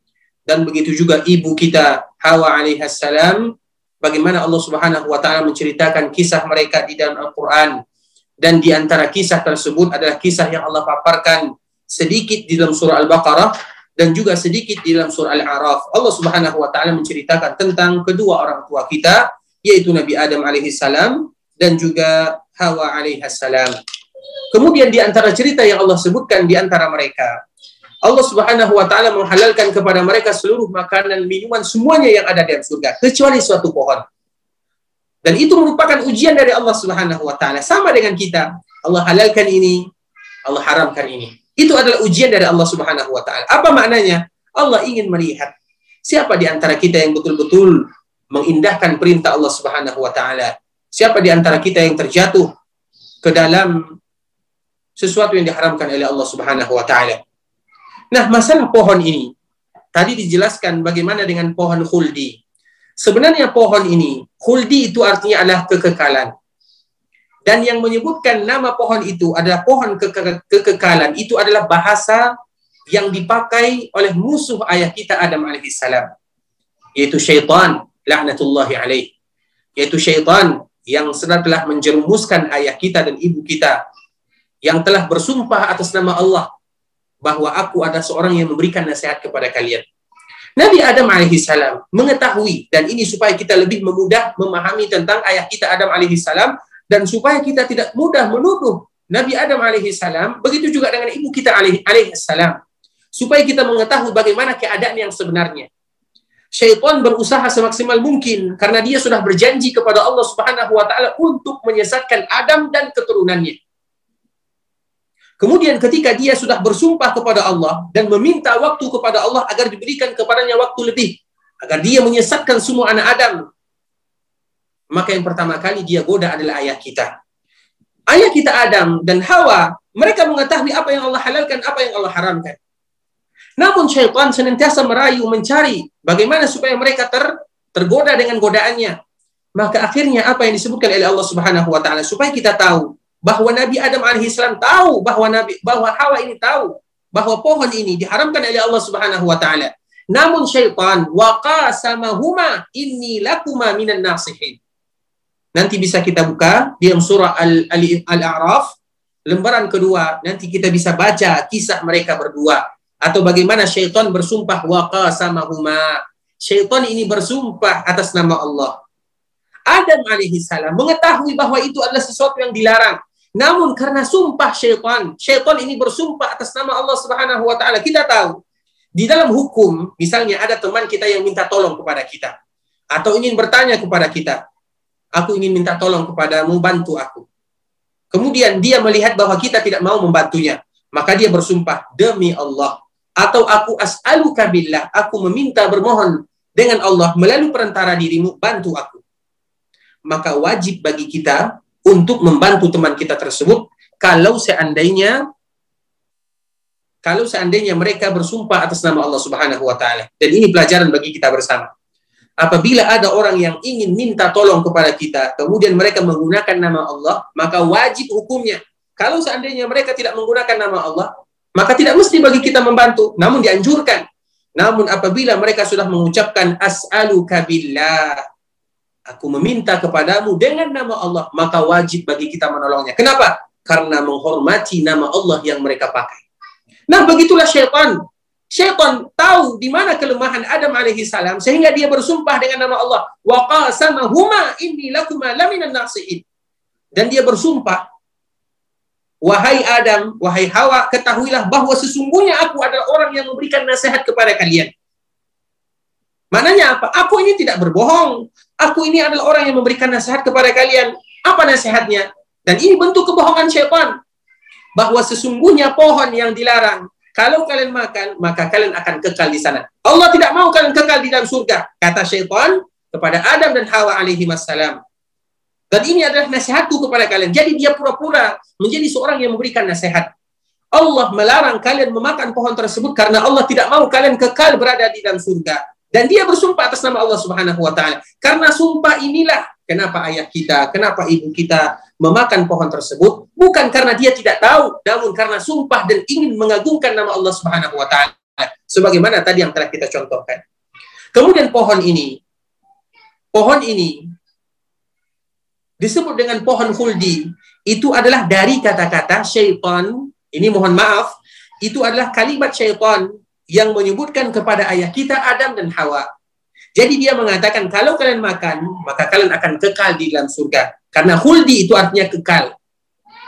dan begitu juga ibu kita Hawa alaihi salam bagaimana Allah Subhanahu wa taala menceritakan kisah mereka di dalam Al-Qur'an dan di antara kisah tersebut adalah kisah yang Allah paparkan sedikit di dalam surah Al-Baqarah dan juga sedikit di dalam surah Al-A'raf. Allah Subhanahu wa taala menceritakan tentang kedua orang tua kita yaitu Nabi Adam alaihi salam dan juga Hawa alaihi salam. Kemudian di antara cerita yang Allah sebutkan di antara mereka, Allah Subhanahu wa taala menghalalkan kepada mereka seluruh makanan, minuman semuanya yang ada di surga kecuali suatu pohon. Dan itu merupakan ujian dari Allah Subhanahu wa taala. Sama dengan kita, Allah halalkan ini, Allah haramkan ini. Itu adalah ujian dari Allah Subhanahu wa taala. Apa maknanya? Allah ingin melihat siapa di antara kita yang betul-betul mengindahkan perintah Allah Subhanahu wa taala Siapa di antara kita yang terjatuh ke dalam sesuatu yang diharamkan oleh Allah Subhanahu wa taala. Nah, masalah pohon ini tadi dijelaskan bagaimana dengan pohon khuldi. Sebenarnya pohon ini, khuldi itu artinya adalah kekekalan. Dan yang menyebutkan nama pohon itu adalah pohon ke ke kekekalan. Itu adalah bahasa yang dipakai oleh musuh ayah kita Adam alaihissalam. Yaitu syaitan, laknatullahi alaih. Yaitu syaitan yang telah menjerumuskan ayah kita dan ibu kita. Yang telah bersumpah atas nama Allah bahwa aku ada seorang yang memberikan nasihat kepada kalian. Nabi Adam alaihissalam mengetahui dan ini supaya kita lebih memudah memahami tentang ayah kita Adam alaihissalam dan supaya kita tidak mudah menuduh Nabi Adam alaihissalam begitu juga dengan ibu kita alaihissalam supaya kita mengetahui bagaimana keadaan yang sebenarnya. Syaitan berusaha semaksimal mungkin karena dia sudah berjanji kepada Allah Subhanahu wa taala untuk menyesatkan Adam dan keturunannya Kemudian ketika dia sudah bersumpah kepada Allah dan meminta waktu kepada Allah agar diberikan kepadanya waktu lebih agar dia menyesatkan semua anak Adam maka yang pertama kali dia goda adalah ayah kita. Ayah kita Adam dan Hawa, mereka mengetahui apa yang Allah halalkan, apa yang Allah haramkan. Namun syaitan senantiasa merayu, mencari bagaimana supaya mereka ter, tergoda dengan godaannya. Maka akhirnya apa yang disebutkan oleh Allah Subhanahu wa taala supaya kita tahu bahwa Nabi Adam alaihissalam tahu bahwa Nabi bahwa Hawa ini tahu bahwa pohon ini diharamkan oleh Allah Subhanahu wa taala. Namun syaitan waqasamahuma inni lakuma minan nasihin. Nanti bisa kita buka di dalam surah Al-A'raf, lembaran kedua, nanti kita bisa baca kisah mereka berdua. Atau bagaimana syaitan bersumpah waqa sama huma. Syaitan ini bersumpah atas nama Allah. Adam alaihi salam mengetahui bahwa itu adalah sesuatu yang dilarang. Namun karena sumpah syaitan, syaitan ini bersumpah atas nama Allah Subhanahu wa taala. Kita tahu di dalam hukum, misalnya ada teman kita yang minta tolong kepada kita atau ingin bertanya kepada kita, aku ingin minta tolong kepadamu, bantu aku. Kemudian dia melihat bahwa kita tidak mau membantunya. Maka dia bersumpah, demi Allah. Atau aku as'aluka billah, aku meminta bermohon dengan Allah melalui perantara dirimu, bantu aku. Maka wajib bagi kita untuk membantu teman kita tersebut kalau seandainya kalau seandainya mereka bersumpah atas nama Allah Subhanahu wa taala. Dan ini pelajaran bagi kita bersama apabila ada orang yang ingin minta tolong kepada kita, kemudian mereka menggunakan nama Allah, maka wajib hukumnya. Kalau seandainya mereka tidak menggunakan nama Allah, maka tidak mesti bagi kita membantu, namun dianjurkan. Namun apabila mereka sudah mengucapkan as'aluka billah, aku meminta kepadamu dengan nama Allah, maka wajib bagi kita menolongnya. Kenapa? Karena menghormati nama Allah yang mereka pakai. Nah, begitulah syaitan Syaitan tahu di mana kelemahan Adam alaihi salam sehingga dia bersumpah dengan nama Allah wa qasamahuma inni lakuma laminan nasihin. Dan dia bersumpah Wahai Adam, wahai Hawa, ketahuilah bahwa sesungguhnya aku adalah orang yang memberikan nasihat kepada kalian. Maknanya apa? Aku ini tidak berbohong. Aku ini adalah orang yang memberikan nasihat kepada kalian. Apa nasihatnya? Dan ini bentuk kebohongan syaitan. Bahwa sesungguhnya pohon yang dilarang kalau kalian makan, maka kalian akan kekal di sana. Allah tidak mau kalian kekal di dalam surga. Kata syaitan kepada Adam dan Hawa alaihi wassalam. Dan ini adalah nasihatku kepada kalian. Jadi dia pura-pura menjadi seorang yang memberikan nasihat. Allah melarang kalian memakan pohon tersebut karena Allah tidak mau kalian kekal berada di dalam surga. Dan dia bersumpah atas nama Allah Subhanahu wa taala. Karena sumpah inilah kenapa ayah kita, kenapa ibu kita memakan pohon tersebut bukan karena dia tidak tahu, namun karena sumpah dan ingin mengagungkan nama Allah Subhanahu wa taala. Sebagaimana tadi yang telah kita contohkan. Kemudian pohon ini pohon ini disebut dengan pohon khuldi itu adalah dari kata-kata syaitan ini mohon maaf itu adalah kalimat syaitan yang menyebutkan kepada ayah kita Adam dan Hawa. Jadi dia mengatakan kalau kalian makan, maka kalian akan kekal di dalam surga. Karena huldi itu artinya kekal.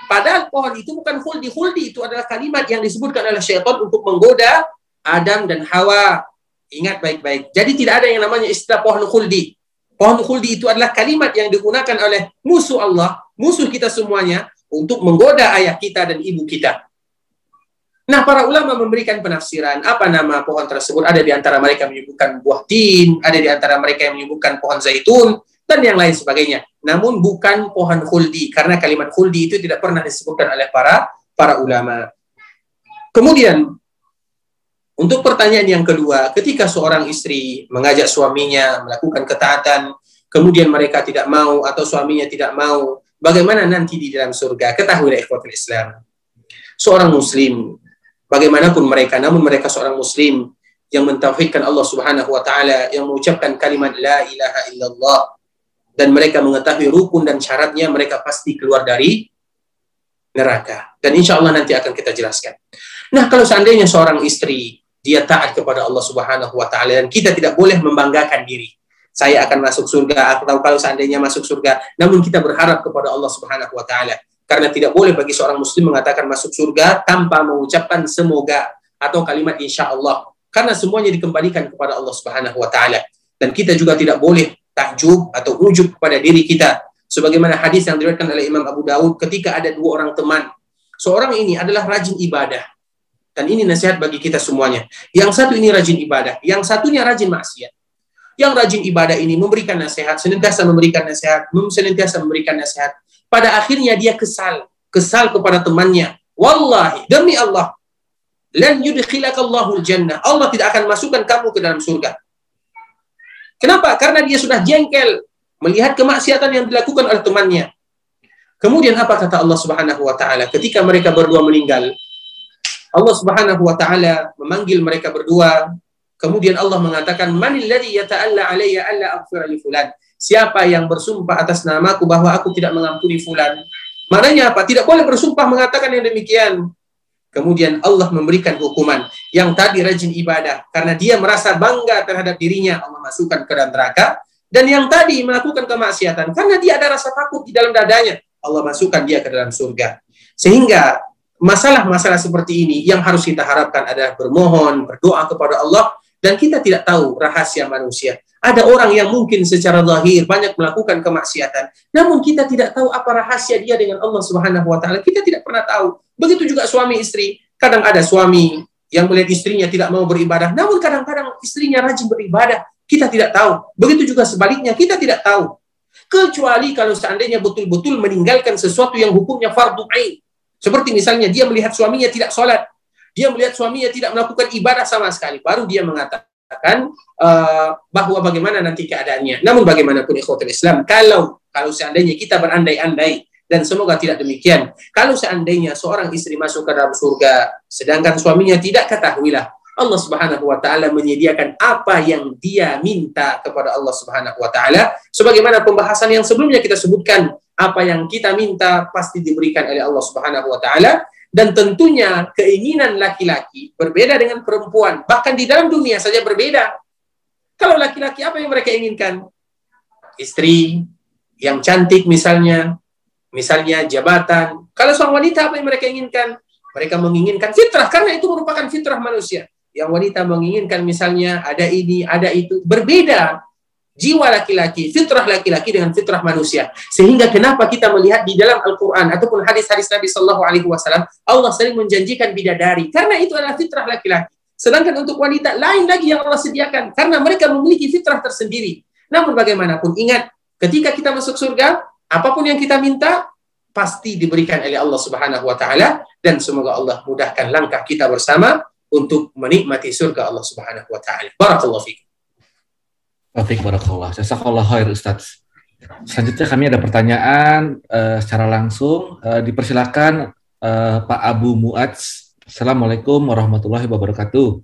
Padahal pohon itu bukan huldi. Huldi itu adalah kalimat yang disebutkan oleh syaitan untuk menggoda Adam dan Hawa. Ingat baik-baik. Jadi tidak ada yang namanya istilah pohon huldi. Pohon huldi itu adalah kalimat yang digunakan oleh musuh Allah, musuh kita semuanya, untuk menggoda ayah kita dan ibu kita. Nah, para ulama memberikan penafsiran apa nama pohon tersebut. Ada di antara mereka menyebutkan buah tin, ada di antara mereka yang menyebutkan pohon zaitun, dan yang lain sebagainya. Namun bukan pohon khuldi, karena kalimat khuldi itu tidak pernah disebutkan oleh para para ulama. Kemudian untuk pertanyaan yang kedua, ketika seorang istri mengajak suaminya melakukan ketaatan, kemudian mereka tidak mau atau suaminya tidak mau, bagaimana nanti di dalam surga? Ketahuilah ikhwatul Islam. Seorang muslim, bagaimanapun mereka, namun mereka seorang muslim yang mentauhidkan Allah Subhanahu wa taala, yang mengucapkan kalimat la ilaha illallah dan mereka mengetahui rukun dan syaratnya, mereka pasti keluar dari neraka. Dan insya Allah nanti akan kita jelaskan. Nah, kalau seandainya seorang istri dia taat kepada Allah Subhanahu wa taala dan kita tidak boleh membanggakan diri. Saya akan masuk surga atau kalau seandainya masuk surga, namun kita berharap kepada Allah Subhanahu wa taala karena tidak boleh bagi seorang muslim mengatakan masuk surga tanpa mengucapkan semoga atau kalimat insya Allah karena semuanya dikembalikan kepada Allah Subhanahu wa taala dan kita juga tidak boleh takjub atau ujub kepada diri kita sebagaimana hadis yang diriwayatkan oleh Imam Abu Daud ketika ada dua orang teman seorang ini adalah rajin ibadah dan ini nasihat bagi kita semuanya. Yang satu ini rajin ibadah, yang satunya rajin maksiat. Yang rajin ibadah ini memberikan nasihat, senantiasa memberikan nasihat, senantiasa memberikan nasihat. Pada akhirnya dia kesal, kesal kepada temannya. Wallahi, demi Allah, lan yudkhilakallahul jannah. Allah tidak akan masukkan kamu ke dalam surga. Kenapa? Karena dia sudah jengkel melihat kemaksiatan yang dilakukan oleh temannya. Kemudian apa kata Allah Subhanahu wa taala ketika mereka berdua meninggal? Allah Subhanahu wa taala memanggil mereka berdua. Kemudian Allah mengatakan, "Manil ladzi yata'alla alayya alla aghfira li fulan?" Siapa yang bersumpah atas namaku bahwa aku tidak mengampuni fulan? Maknanya apa? Tidak boleh bersumpah mengatakan yang demikian. Kemudian Allah memberikan hukuman yang tadi rajin ibadah karena dia merasa bangga terhadap dirinya Allah masukkan ke dalam neraka dan yang tadi melakukan kemaksiatan karena dia ada rasa takut di dalam dadanya Allah masukkan dia ke dalam surga. Sehingga masalah-masalah seperti ini yang harus kita harapkan adalah bermohon, berdoa kepada Allah dan kita tidak tahu rahasia manusia. Ada orang yang mungkin secara zahir banyak melakukan kemaksiatan, namun kita tidak tahu apa rahasia dia dengan Allah Subhanahu wa taala. Kita tidak pernah tahu. Begitu juga suami istri. Kadang ada suami yang melihat istrinya tidak mau beribadah, namun kadang-kadang istrinya rajin beribadah. Kita tidak tahu. Begitu juga sebaliknya, kita tidak tahu. Kecuali kalau seandainya betul-betul meninggalkan sesuatu yang hukumnya fardu ain seperti misalnya dia melihat suaminya tidak sholat, dia melihat suaminya tidak melakukan ibadah sama sekali, baru dia mengatakan uh, bahwa bagaimana nanti keadaannya. Namun bagaimanapun ikhwatul Islam, kalau kalau seandainya kita berandai-andai dan semoga tidak demikian. Kalau seandainya seorang istri masuk ke dalam surga, sedangkan suaminya tidak ketahuilah Allah Subhanahu wa taala menyediakan apa yang dia minta kepada Allah Subhanahu wa taala sebagaimana pembahasan yang sebelumnya kita sebutkan apa yang kita minta pasti diberikan oleh Allah Subhanahu wa taala dan tentunya keinginan laki-laki berbeda dengan perempuan. Bahkan di dalam dunia saja berbeda. Kalau laki-laki apa yang mereka inginkan? Istri yang cantik misalnya misalnya jabatan. Kalau seorang wanita apa yang mereka inginkan? Mereka menginginkan fitrah karena itu merupakan fitrah manusia. Yang wanita menginginkan misalnya ada ini ada itu berbeda jiwa laki-laki, fitrah laki-laki dengan fitrah manusia. Sehingga kenapa kita melihat di dalam Al-Quran ataupun hadis-hadis Nabi Shallallahu Alaihi Wasallam, Allah sering menjanjikan bidadari karena itu adalah fitrah laki-laki. Sedangkan untuk wanita lain lagi yang Allah sediakan karena mereka memiliki fitrah tersendiri. Namun bagaimanapun ingat, ketika kita masuk surga, apa pun yang kita minta pasti diberikan oleh Allah Subhanahu wa taala dan semoga Allah mudahkan langkah kita bersama untuk menikmati surga Allah Subhanahu wa taala. Barakallahu fiikum. Taufik Barakallah. Jazakallah khair Ustaz. Selanjutnya kami ada pertanyaan uh, secara langsung. Uh, dipersilakan uh, Pak Abu Muadz. Assalamualaikum warahmatullahi wabarakatuh.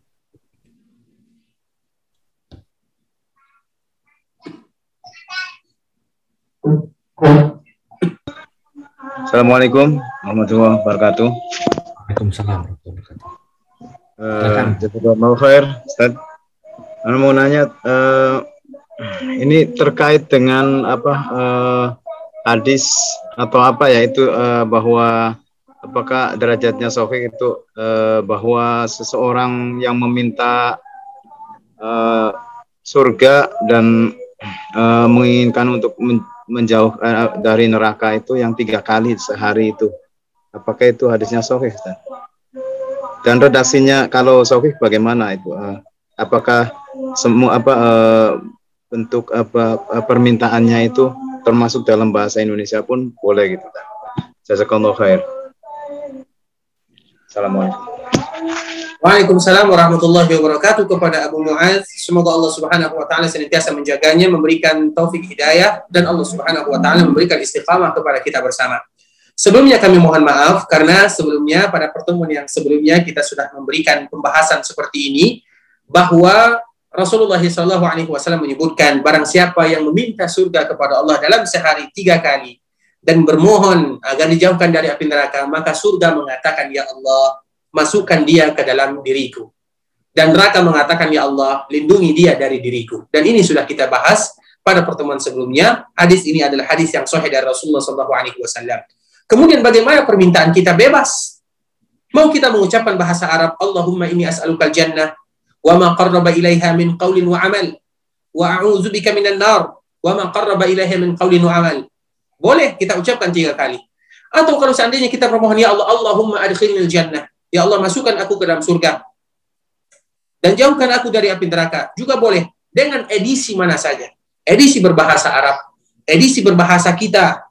Assalamualaikum warahmatullahi wabarakatuh. Waalaikumsalam warahmatullahi wabarakatuh. Uh, Jazakallah khair, Ustaz. Anu mau nanya, uh, ini terkait dengan apa uh, hadis atau apa ya itu uh, bahwa apakah derajatnya sofik itu uh, bahwa seseorang yang meminta uh, surga dan uh, menginginkan untuk men menjauh uh, dari neraka itu yang tiga kali sehari itu. Apakah itu hadisnya sofik dan redaksinya kalau sofik bagaimana itu? Uh, apakah semua apa uh, bentuk apa eh, permintaannya itu termasuk dalam bahasa Indonesia pun boleh gitu. Jazakallahu khair. Assalamualaikum. Waalaikumsalam warahmatullahi wabarakatuh kepada Abu Muaz. Semoga Allah Subhanahu wa taala senantiasa menjaganya, memberikan taufik hidayah dan Allah Subhanahu wa taala memberikan istiqamah kepada kita bersama. Sebelumnya kami mohon maaf karena sebelumnya pada pertemuan yang sebelumnya kita sudah memberikan pembahasan seperti ini bahwa Rasulullah Wasallam menyebutkan barang siapa yang meminta surga kepada Allah dalam sehari tiga kali dan bermohon agar dijauhkan dari api neraka maka surga mengatakan ya Allah masukkan dia ke dalam diriku dan neraka mengatakan ya Allah lindungi dia dari diriku dan ini sudah kita bahas pada pertemuan sebelumnya. Hadis ini adalah hadis yang sahih dari Rasulullah Wasallam. Kemudian bagaimana permintaan kita bebas? Mau kita mengucapkan bahasa Arab, Allahumma ini as'alukal jannah, wa ma qarraba ilaiha min qawlin wa amal, wa a'udzu bika minan nar, wa ma qarraba ilaiha min wa amal. Boleh kita ucapkan tiga kali. Atau kalau seandainya kita bermohon, Ya Allah, Allahumma adkhilnil jannah. Ya Allah, masukkan aku ke dalam surga. Dan jauhkan aku dari api neraka. Juga boleh. Dengan edisi mana saja. Edisi berbahasa Arab. Edisi berbahasa kita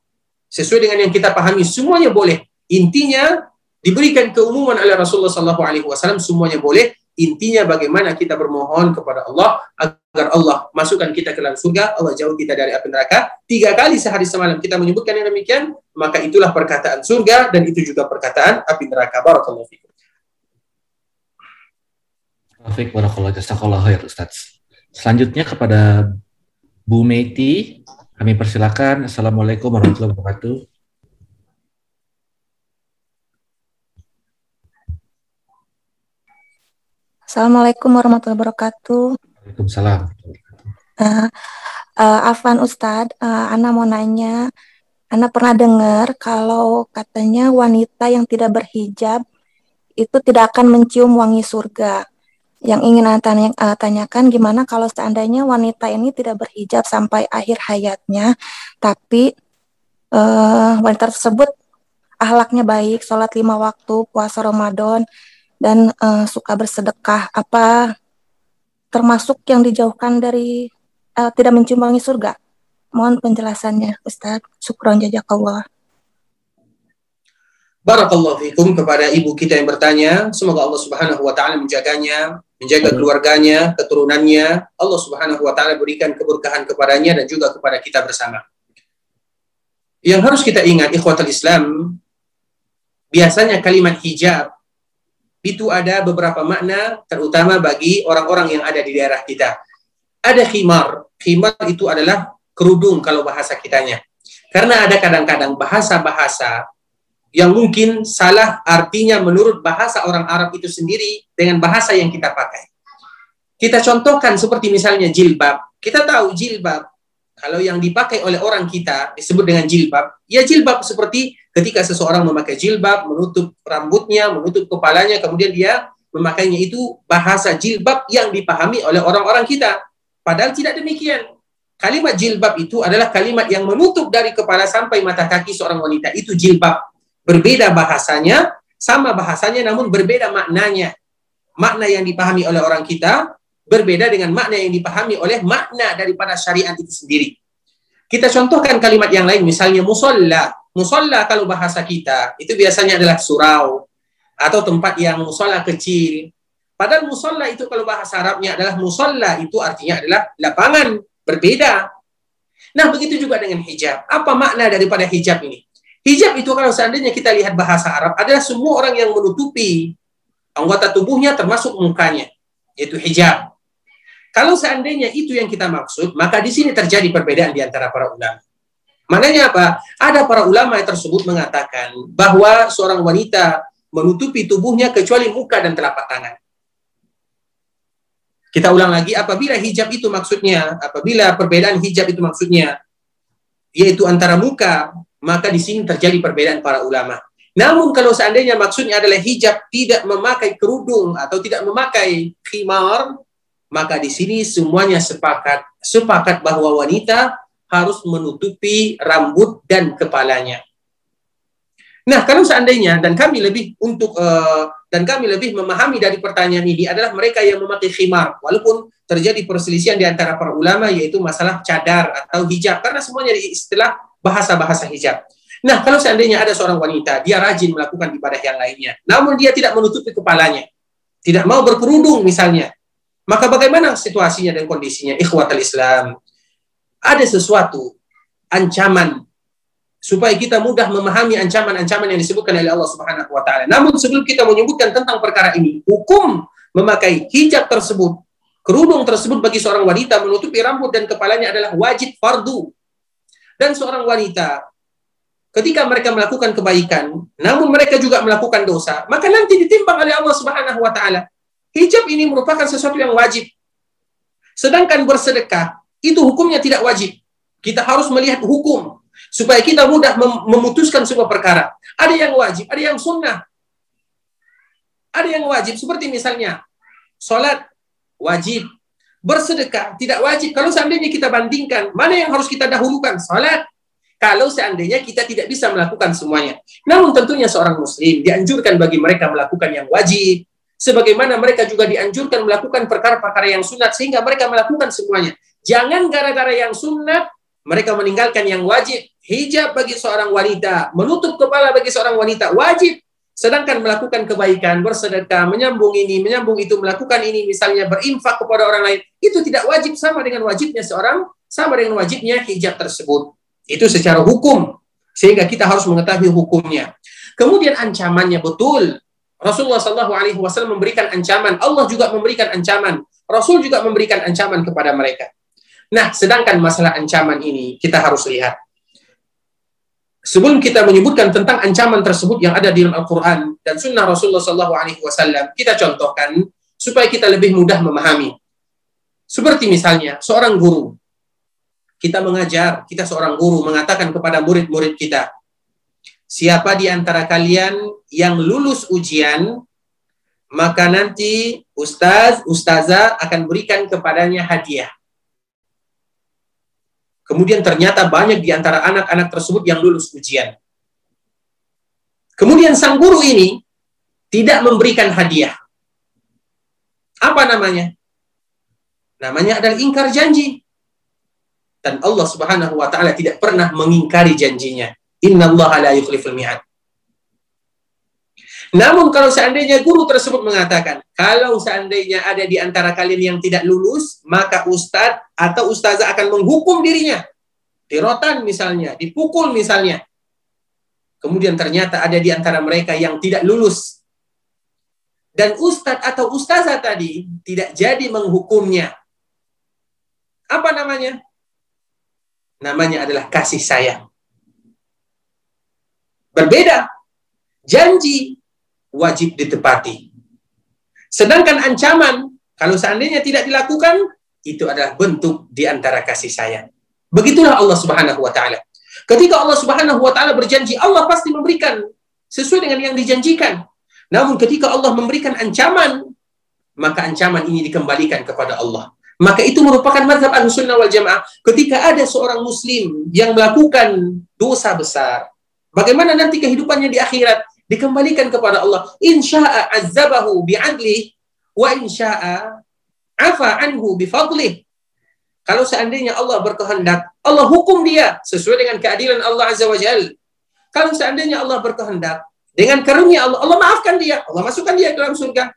sesuai dengan yang kita pahami semuanya boleh. Intinya diberikan keumuman oleh Rasulullah Sallallahu Alaihi Wasallam semuanya boleh. Intinya bagaimana kita bermohon kepada Allah agar Allah masukkan kita ke dalam surga, Allah jauh kita dari api neraka. Tiga kali sehari semalam kita menyebutkan yang demikian, maka itulah perkataan surga dan itu juga perkataan api neraka. Barakallahu fikum. Taufik barakallahu jazakallahu Ustaz. Selanjutnya kepada Bu Meti kami persilakan. Assalamualaikum warahmatullahi wabarakatuh. Assalamualaikum warahmatullahi wabarakatuh. Waalaikumsalam. Uh, uh, Afan Ustadz, uh, Ana mau nanya, Ana pernah dengar kalau katanya wanita yang tidak berhijab itu tidak akan mencium wangi surga yang ingin tanya, uh, tanyakan gimana kalau seandainya wanita ini tidak berhijab sampai akhir hayatnya, tapi uh, wanita tersebut ahlaknya baik, sholat lima waktu, puasa Ramadan, dan uh, suka bersedekah, apa termasuk yang dijauhkan dari uh, tidak mencium surga? Mohon penjelasannya, Ustadz. Syukron jazakallah. Barakallahu fikum kepada ibu kita yang bertanya. Semoga Allah Subhanahu wa taala menjaganya, menjaga keluarganya, keturunannya. Allah Subhanahu wa taala berikan keberkahan kepadanya dan juga kepada kita bersama. Yang harus kita ingat ikhwatul Islam, biasanya kalimat hijab itu ada beberapa makna terutama bagi orang-orang yang ada di daerah kita. Ada khimar. Khimar itu adalah kerudung kalau bahasa kitanya. Karena ada kadang-kadang bahasa-bahasa yang mungkin salah artinya menurut bahasa orang Arab itu sendiri dengan bahasa yang kita pakai. Kita contohkan seperti misalnya jilbab. Kita tahu jilbab kalau yang dipakai oleh orang kita disebut dengan jilbab. Ya jilbab seperti ketika seseorang memakai jilbab, menutup rambutnya, menutup kepalanya, kemudian dia memakainya itu bahasa jilbab yang dipahami oleh orang-orang kita. Padahal tidak demikian. Kalimat jilbab itu adalah kalimat yang menutup dari kepala sampai mata kaki seorang wanita. Itu jilbab. Berbeda bahasanya, sama bahasanya namun berbeda maknanya. Makna yang dipahami oleh orang kita berbeda dengan makna yang dipahami oleh makna daripada syariat itu sendiri. Kita contohkan kalimat yang lain, misalnya musolla. Musolla kalau bahasa kita, itu biasanya adalah surau, atau tempat yang musola kecil. Padahal musolla itu kalau bahasa Arabnya adalah musolla, itu artinya adalah lapangan, berbeda. Nah, begitu juga dengan hijab. Apa makna daripada hijab ini? Hijab itu kalau seandainya kita lihat bahasa Arab adalah semua orang yang menutupi anggota tubuhnya termasuk mukanya, yaitu hijab. Kalau seandainya itu yang kita maksud, maka di sini terjadi perbedaan di antara para ulama. Maknanya apa? Ada para ulama yang tersebut mengatakan bahwa seorang wanita menutupi tubuhnya kecuali muka dan telapak tangan. Kita ulang lagi, apabila hijab itu maksudnya, apabila perbedaan hijab itu maksudnya, yaitu antara muka maka di sini terjadi perbedaan para ulama. Namun kalau seandainya maksudnya adalah hijab tidak memakai kerudung atau tidak memakai khimar, maka di sini semuanya sepakat sepakat bahwa wanita harus menutupi rambut dan kepalanya. Nah, kalau seandainya dan kami lebih untuk uh, dan kami lebih memahami dari pertanyaan ini adalah mereka yang memakai khimar, walaupun terjadi perselisihan di antara para ulama yaitu masalah cadar atau hijab. Karena semuanya istilah bahasa-bahasa hijab. Nah, kalau seandainya ada seorang wanita, dia rajin melakukan ibadah yang lainnya, namun dia tidak menutupi kepalanya, tidak mau berkerudung misalnya, maka bagaimana situasinya dan kondisinya? Ikhwatal Islam. Ada sesuatu ancaman supaya kita mudah memahami ancaman-ancaman yang disebutkan oleh Allah Subhanahu wa taala. Namun sebelum kita menyebutkan tentang perkara ini, hukum memakai hijab tersebut, kerudung tersebut bagi seorang wanita menutupi rambut dan kepalanya adalah wajib fardu. Dan seorang wanita ketika mereka melakukan kebaikan, namun mereka juga melakukan dosa, maka nanti ditimbang oleh Allah Subhanahu wa taala. Hijab ini merupakan sesuatu yang wajib. Sedangkan bersedekah itu hukumnya tidak wajib. Kita harus melihat hukum supaya kita mudah mem memutuskan sebuah perkara. Ada yang wajib, ada yang sunnah. Ada yang wajib seperti misalnya sholat wajib, bersedekah tidak wajib. Kalau seandainya kita bandingkan, mana yang harus kita dahulukan? Sholat. Kalau seandainya kita tidak bisa melakukan semuanya. Namun tentunya seorang muslim dianjurkan bagi mereka melakukan yang wajib. Sebagaimana mereka juga dianjurkan melakukan perkara-perkara yang sunat sehingga mereka melakukan semuanya. Jangan gara-gara yang sunat mereka meninggalkan yang wajib hijab bagi seorang wanita, menutup kepala bagi seorang wanita wajib. Sedangkan melakukan kebaikan, bersedekah, menyambung ini, menyambung itu, melakukan ini, misalnya berinfak kepada orang lain, itu tidak wajib sama dengan wajibnya seorang, sama dengan wajibnya hijab tersebut. Itu secara hukum, sehingga kita harus mengetahui hukumnya. Kemudian ancamannya betul. Rasulullah Shallallahu Alaihi Wasallam memberikan ancaman, Allah juga memberikan ancaman, Rasul juga memberikan ancaman kepada mereka. Nah, sedangkan masalah ancaman ini kita harus lihat sebelum kita menyebutkan tentang ancaman tersebut yang ada di dalam Al-Quran dan Sunnah Rasulullah SAW, kita contohkan supaya kita lebih mudah memahami. Seperti misalnya seorang guru, kita mengajar, kita seorang guru mengatakan kepada murid-murid kita, siapa di antara kalian yang lulus ujian, maka nanti ustaz, ustazah akan berikan kepadanya hadiah. Kemudian ternyata banyak di antara anak-anak tersebut yang lulus ujian. Kemudian sang guru ini tidak memberikan hadiah. Apa namanya? Namanya adalah ingkar janji. Dan Allah Subhanahu wa taala tidak pernah mengingkari janjinya. Inna Allah la yukhliful mi'ad. Namun kalau seandainya guru tersebut mengatakan, kalau seandainya ada di antara kalian yang tidak lulus, maka ustadz atau ustazah akan menghukum dirinya. Dirotan misalnya, dipukul misalnya. Kemudian ternyata ada di antara mereka yang tidak lulus. Dan ustadz atau ustazah tadi tidak jadi menghukumnya. Apa namanya? Namanya adalah kasih sayang. Berbeda. Janji wajib ditepati. Sedangkan ancaman, kalau seandainya tidak dilakukan, itu adalah bentuk di antara kasih sayang. Begitulah Allah Subhanahu wa taala. Ketika Allah Subhanahu wa taala berjanji, Allah pasti memberikan sesuai dengan yang dijanjikan. Namun ketika Allah memberikan ancaman, maka ancaman ini dikembalikan kepada Allah. Maka itu merupakan mazhab Ahlussunnah wal Jamaah. Ketika ada seorang muslim yang melakukan dosa besar, bagaimana nanti kehidupannya di akhirat? dikembalikan kepada Allah. Insya'a azabahu bi'adli wa insya'a afa anhu. Kalau seandainya Allah berkehendak, Allah hukum dia sesuai dengan keadilan Allah Azza wa Jal. Kalau seandainya Allah berkehendak, dengan karunia Allah, Allah maafkan dia, Allah masukkan dia ke dalam surga.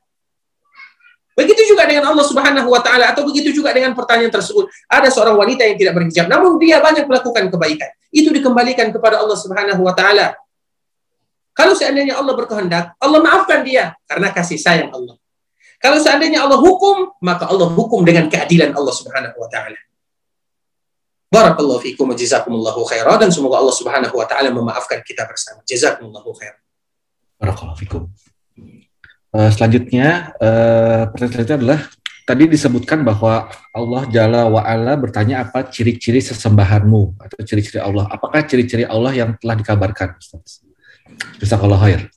Begitu juga dengan Allah Subhanahu wa taala atau begitu juga dengan pertanyaan tersebut. Ada seorang wanita yang tidak berhijab namun dia banyak melakukan kebaikan. Itu dikembalikan kepada Allah Subhanahu wa taala. Kalau seandainya Allah berkehendak, Allah maafkan dia karena kasih sayang Allah. Kalau seandainya Allah hukum, maka Allah hukum dengan keadilan Allah Subhanahu wa taala. Barakallahu fiikum wa jazakumullahu khairan dan semoga Allah Subhanahu wa taala memaafkan kita bersama. Jazakumullahu khairan. Barakallahu fiikum. Uh, selanjutnya uh, pertanyaan adalah tadi disebutkan bahwa Allah Jalla wa ala bertanya apa ciri-ciri sesembahanmu atau ciri-ciri Allah. Apakah ciri-ciri Allah yang telah dikabarkan Ustaz? Jazakallah khair.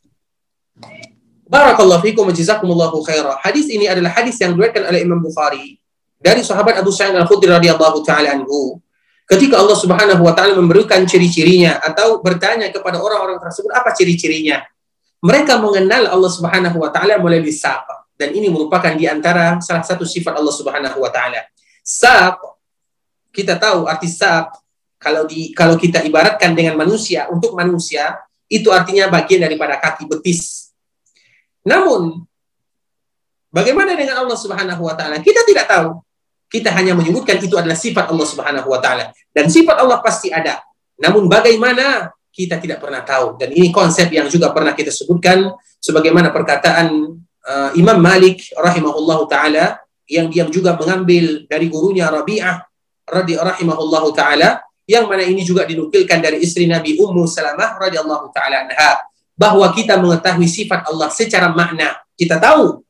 Barakallahu fikum jazakumullahu khaira. Hadis ini adalah hadis yang diriwayatkan oleh Imam Bukhari dari sahabat Abu Sa'id Al-Khudri radhiyallahu taala anhu. Ketika Allah Subhanahu wa taala memberikan ciri-cirinya atau bertanya kepada orang-orang tersebut apa ciri-cirinya. Mereka mengenal Allah Subhanahu wa taala melalui saq dan ini merupakan di antara salah satu sifat Allah Subhanahu wa taala. Saq kita tahu arti saq kalau di kalau kita ibaratkan dengan manusia untuk manusia itu artinya bagian daripada kaki betis. Namun bagaimana dengan Allah Subhanahu wa taala? Kita tidak tahu. Kita hanya menyebutkan itu adalah sifat Allah Subhanahu wa taala dan sifat Allah pasti ada. Namun bagaimana kita tidak pernah tahu. Dan ini konsep yang juga pernah kita sebutkan sebagaimana perkataan uh, Imam Malik rahimahullahu taala yang dia juga mengambil dari gurunya Rabi'ah radhi rahimahullahu taala yang mana ini juga dinukilkan dari istri Nabi Ummu Salamah radhiyallahu taala anha bahwa kita mengetahui sifat Allah secara makna. Kita tahu.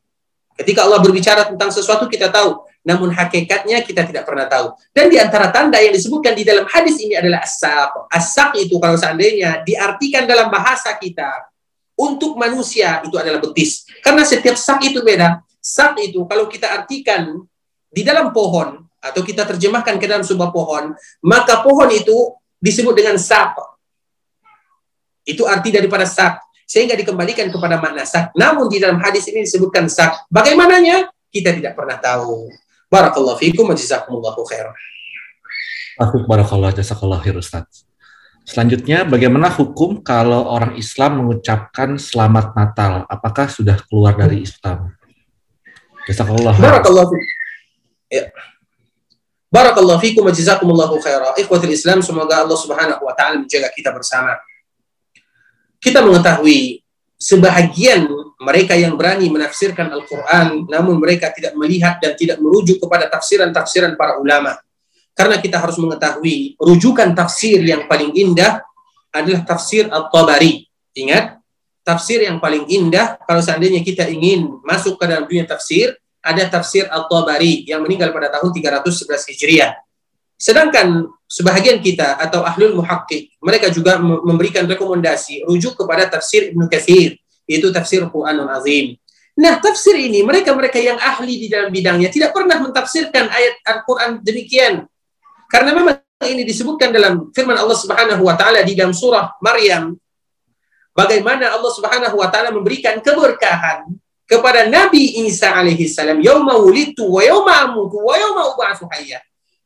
Ketika Allah berbicara tentang sesuatu kita tahu, namun hakikatnya kita tidak pernah tahu. Dan di antara tanda yang disebutkan di dalam hadis ini adalah as-saq. As-saq itu kalau seandainya diartikan dalam bahasa kita untuk manusia itu adalah betis. Karena setiap sak itu beda. Sak itu kalau kita artikan di dalam pohon atau kita terjemahkan ke dalam sebuah pohon, maka pohon itu disebut dengan sak. Itu arti daripada sak. Sehingga dikembalikan kepada makna sak. Namun di dalam hadis ini disebutkan sak. Bagaimananya? Kita tidak pernah tahu. Barakallahu fikum wa jazakumullahu khairan. Barakallah jazakallah khair Ustaz. Selanjutnya, bagaimana hukum kalau orang Islam mengucapkan selamat Natal? Apakah sudah keluar dari Islam? Jazakallah. Barakallahu fikum. Ya. Barakallahu fikum wa jazakumullahu khaira. Ikhwatul Islam, semoga Allah Subhanahu wa taala menjaga kita bersama. Kita mengetahui sebahagian mereka yang berani menafsirkan Al-Qur'an namun mereka tidak melihat dan tidak merujuk kepada tafsiran-tafsiran para ulama. Karena kita harus mengetahui rujukan tafsir yang paling indah adalah tafsir At-Tabari. Ingat, tafsir yang paling indah kalau seandainya kita ingin masuk ke dalam dunia tafsir ada tafsir At-Tabari yang meninggal pada tahun 311 Hijriah. Sedangkan sebahagian kita atau ahlul muhakkik, mereka juga memberikan rekomendasi rujuk kepada tafsir Ibnu Katsir, itu tafsir Quranul Azim. Nah, tafsir ini mereka-mereka yang ahli di dalam bidangnya tidak pernah mentafsirkan ayat Al-Qur'an demikian. Karena memang ini disebutkan dalam firman Allah Subhanahu wa taala di dalam surah Maryam bagaimana Allah Subhanahu wa taala memberikan keberkahan kepada Nabi Isa alaihi salam yauma wulidtu wa yauma amutu.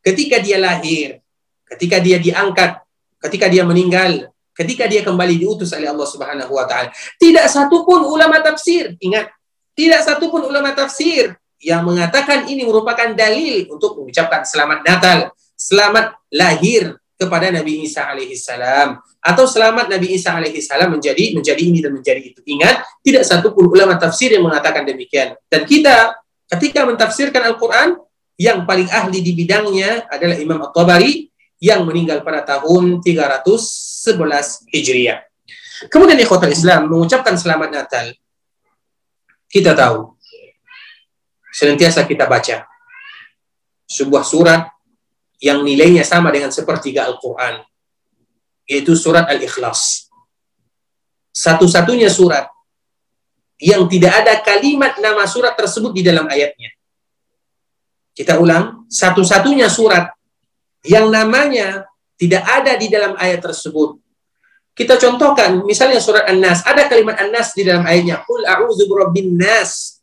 Ketika dia lahir, ketika dia diangkat, ketika dia meninggal, ketika dia kembali diutus oleh Allah Subhanahu wa taala. Tidak satu pun ulama tafsir, ingat, tidak satu pun ulama tafsir yang mengatakan ini merupakan dalil untuk mengucapkan selamat Natal, selamat lahir kepada Nabi Isa alaihi salam atau selamat Nabi Isa alaihi salam menjadi menjadi ini dan menjadi itu. Ingat, tidak satu pun ulama tafsir yang mengatakan demikian. Dan kita ketika mentafsirkan Al-Qur'an yang paling ahli di bidangnya adalah Imam At-Tabari yang meninggal pada tahun 311 Hijriah. Kemudian ikhwatul Islam mengucapkan selamat Natal. Kita tahu senantiasa kita baca sebuah surat yang nilainya sama dengan sepertiga Al-Quran, yaitu surat Al-Ikhlas. Satu-satunya surat yang tidak ada kalimat nama surat tersebut di dalam ayatnya. Kita ulang, satu-satunya surat yang namanya tidak ada di dalam ayat tersebut. Kita contohkan, misalnya surat An-Nas, ada kalimat An-Nas di dalam ayatnya. Qul a'udzu birabbin nas.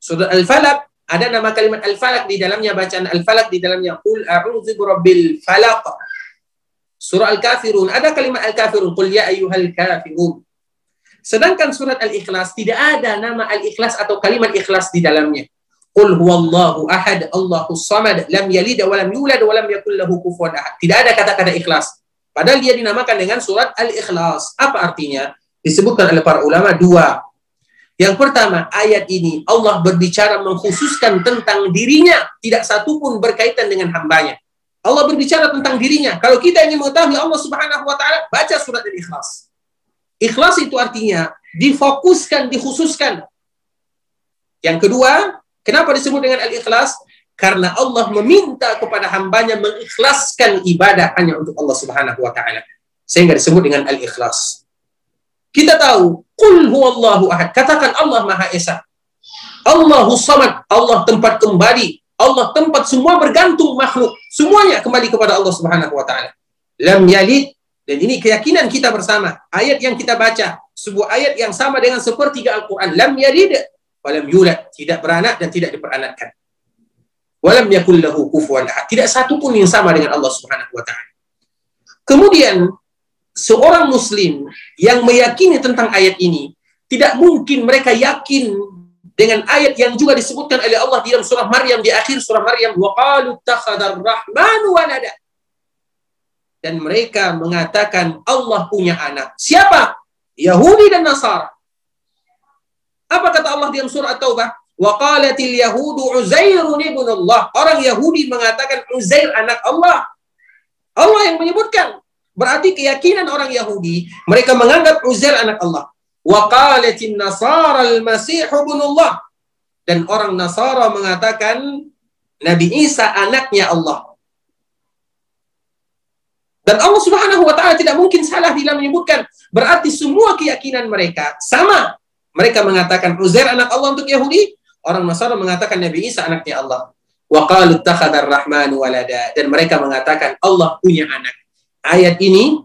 Surat Al-Falaq ada nama kalimat al-falak di dalamnya bacaan al-falak di dalamnya qul a'udzu birabbil falaq. Surah Al-Kafirun ada kalimat Al-Kafirun qul ya ayyuhal kafirun. Sedangkan surat Al-Ikhlas tidak ada nama Al-Ikhlas atau kalimat ikhlas di dalamnya. Qul huwallahu ahad, Allahus samad, lam yalid wa lam yulad wa lam yakul lahu kufuwan ahad. Tidak ada kata-kata ikhlas. Padahal dia dinamakan dengan surat Al-Ikhlas. Apa artinya? Disebutkan oleh para ulama dua yang pertama, ayat ini Allah berbicara mengkhususkan tentang dirinya, tidak satu pun berkaitan dengan hambanya. Allah berbicara tentang dirinya. Kalau kita ingin mengetahui Allah Subhanahu wa taala, baca surat Al-Ikhlas. Ikhlas itu artinya difokuskan, dikhususkan. Yang kedua, kenapa disebut dengan Al-Ikhlas? Karena Allah meminta kepada hambanya mengikhlaskan ibadah hanya untuk Allah Subhanahu wa taala. Sehingga disebut dengan Al-Ikhlas. Kita tahu, Qul huwallahu ahad. Katakan Allah Maha Esa. Allahu samad. Allah tempat kembali. Allah tempat semua bergantung makhluk. Semuanya kembali kepada Allah Subhanahu wa taala. Lam yalid dan ini keyakinan kita bersama. Ayat yang kita baca, sebuah ayat yang sama dengan sepertiga Al-Qur'an. Lam yalid wa lam yulad, tidak beranak dan tidak diperanakkan. Walam yakul lahu kufuwan ahad. Tidak satu pun yang sama dengan Allah Subhanahu wa taala. Kemudian seorang muslim yang meyakini tentang ayat ini tidak mungkin mereka yakin dengan ayat yang juga disebutkan oleh Allah di dalam surah Maryam di akhir surah Maryam wa qalu rahmanu walada dan mereka mengatakan Allah punya anak. Siapa? Yahudi dan Nasara. Apa kata Allah dalam surah At-Taubah? Wa qalatil yahudu Uzairun ibn Allah. Orang Yahudi mengatakan Uzair anak Allah. Allah yang menyebutkan. Berarti keyakinan orang Yahudi, mereka menganggap Uzair anak Allah. Wa qalatin Nasara al-Masih ibn Allah. Dan orang Nasara mengatakan Nabi Isa anaknya Allah. Dan Allah Subhanahu wa taala tidak mungkin salah bila menyebutkan berarti semua keyakinan mereka sama. Mereka mengatakan Uzair anak Allah untuk Yahudi, orang Nasara mengatakan Nabi Isa anaknya Allah. Wa qalu walada dan mereka mengatakan Allah punya anak. Ayat ini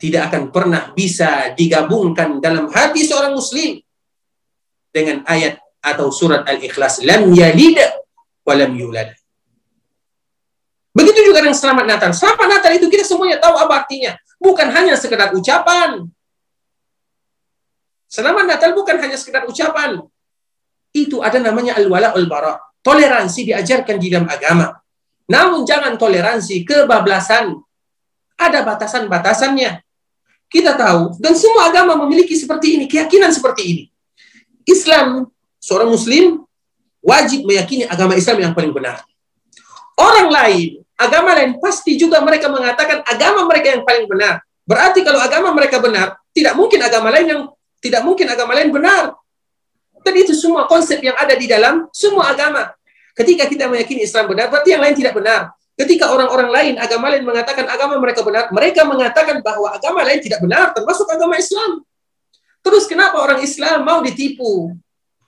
tidak akan pernah bisa digabungkan dalam hati seorang muslim dengan ayat atau surat Al-Ikhlas lam yalid wa lam yulad. Begitu juga dengan selamat Natal. Selamat Natal itu kita semuanya tahu apa artinya. Bukan hanya sekedar ucapan. Selamat Natal bukan hanya sekedar ucapan. Itu ada namanya al-wala al-bara. Toleransi diajarkan di dalam agama. Namun jangan toleransi kebablasan. Ada batasan-batasannya. Kita tahu, dan semua agama memiliki seperti ini, keyakinan seperti ini. Islam, seorang muslim, wajib meyakini agama Islam yang paling benar. Orang lain agama lain pasti juga mereka mengatakan agama mereka yang paling benar. Berarti kalau agama mereka benar, tidak mungkin agama lain yang tidak mungkin agama lain benar. Dan itu semua konsep yang ada di dalam semua agama. Ketika kita meyakini Islam benar, berarti yang lain tidak benar. Ketika orang-orang lain, agama lain mengatakan agama mereka benar, mereka mengatakan bahwa agama lain tidak benar, termasuk agama Islam. Terus kenapa orang Islam mau ditipu?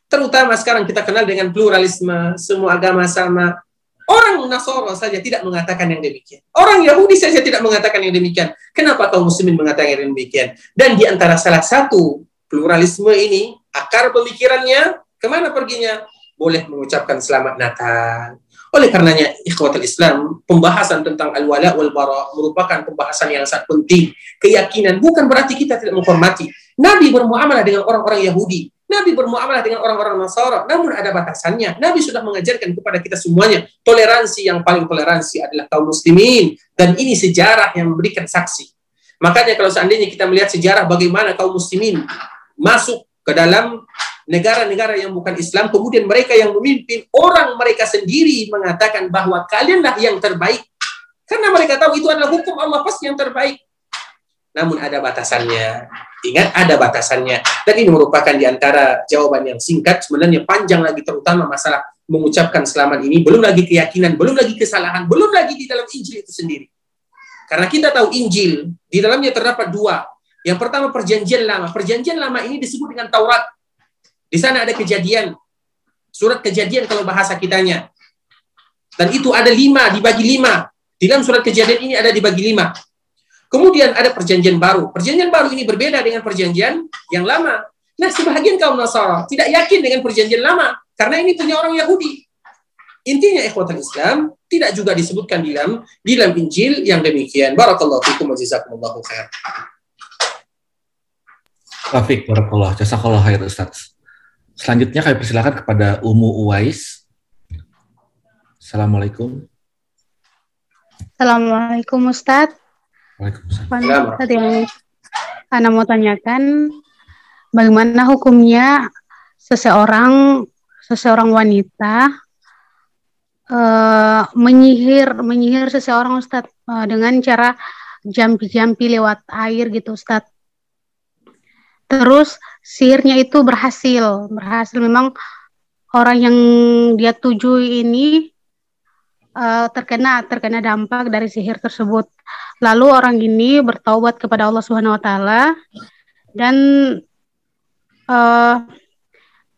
Terutama sekarang kita kenal dengan pluralisme, semua agama sama, Orang Nasoro saja tidak mengatakan yang demikian. Orang Yahudi saja tidak mengatakan yang demikian. Kenapa kaum muslimin mengatakan yang demikian? Dan di antara salah satu pluralisme ini, akar pemikirannya, ke mana perginya? Boleh mengucapkan selamat Natal. Oleh karenanya, ikhwatul Islam, pembahasan tentang al-wala wal bara merupakan pembahasan yang sangat penting. Keyakinan bukan berarti kita tidak menghormati. Nabi bermuamalah dengan orang-orang Yahudi. Nabi bermuamalah dengan orang-orang Nasara, namun ada batasannya. Nabi sudah mengajarkan kepada kita semuanya, toleransi yang paling toleransi adalah kaum muslimin. Dan ini sejarah yang memberikan saksi. Makanya kalau seandainya kita melihat sejarah bagaimana kaum muslimin masuk ke dalam negara-negara yang bukan Islam, kemudian mereka yang memimpin, orang mereka sendiri mengatakan bahwa kalianlah yang terbaik. Karena mereka tahu itu adalah hukum Allah pasti yang terbaik. Namun ada batasannya. Ingat ada batasannya. Dan ini merupakan di antara jawaban yang singkat, sebenarnya panjang lagi terutama masalah mengucapkan selamat ini, belum lagi keyakinan, belum lagi kesalahan, belum lagi di dalam Injil itu sendiri. Karena kita tahu Injil, di dalamnya terdapat dua. Yang pertama perjanjian lama. Perjanjian lama ini disebut dengan Taurat. Di sana ada kejadian. Surat kejadian kalau bahasa kitanya. Dan itu ada lima, dibagi lima. Di dalam surat kejadian ini ada dibagi lima. Kemudian ada perjanjian baru. Perjanjian baru ini berbeda dengan perjanjian yang lama. Nah, sebagian kaum Nasara tidak yakin dengan perjanjian lama karena ini punya orang Yahudi. Intinya ikhwatul Islam tidak juga disebutkan di dalam di dalam Injil yang demikian. Barakallahu fikum wa jazakumullahu khair. Taufik, barakallah. Jazakallah khair Ustaz. Selanjutnya kami persilakan kepada Umu Uwais. Assalamualaikum. Assalamualaikum Ustaz. Waalaikumsalam. Tadi yang Anda mau tanyakan bagaimana hukumnya seseorang seseorang wanita uh, menyihir menyihir seseorang Ustaz uh, dengan cara jampi-jampi lewat air gitu Ustaz. Terus sihirnya itu berhasil, berhasil memang orang yang dia tuju ini uh, terkena terkena dampak dari sihir tersebut. Lalu orang ini bertaubat kepada Allah Subhanahu wa taala dan uh,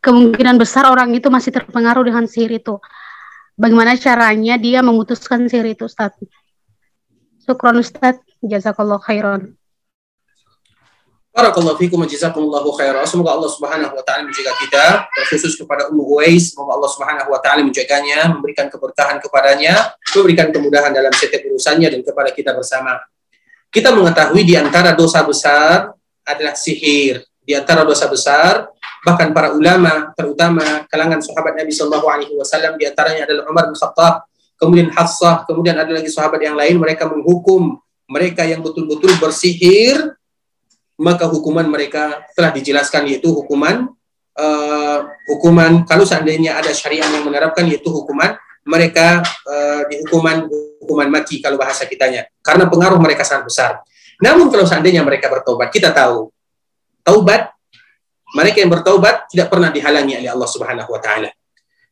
kemungkinan besar orang itu masih terpengaruh dengan sihir itu. Bagaimana caranya dia memutuskan sihir itu, Ustaz? Syukron Ustaz, jazakallah khairan. Barakallahu fikum jazakumullahu khairan. Semoga Allah Subhanahu wa taala menjaga kita, terkhusus kepada Ummu Uwais, semoga Allah Subhanahu wa taala menjaganya, memberikan keberkahan kepadanya, memberikan kemudahan dalam setiap urusannya dan kepada kita bersama. Kita mengetahui di antara dosa besar adalah sihir. Di antara dosa besar bahkan para ulama terutama kalangan sahabat Nabi Shallallahu Alaihi Wasallam di antaranya adalah Umar bin Khattab, kemudian Hafsah, kemudian ada lagi sahabat yang lain mereka menghukum mereka yang betul-betul bersihir maka hukuman mereka telah dijelaskan yaitu hukuman uh, hukuman kalau seandainya ada syariat yang menerapkan yaitu hukuman mereka uh, dihukuman hukuman mati kalau bahasa kitanya karena pengaruh mereka sangat besar. Namun kalau seandainya mereka bertobat, kita tahu taubat mereka yang bertaubat tidak pernah dihalangi oleh Allah Subhanahu wa taala.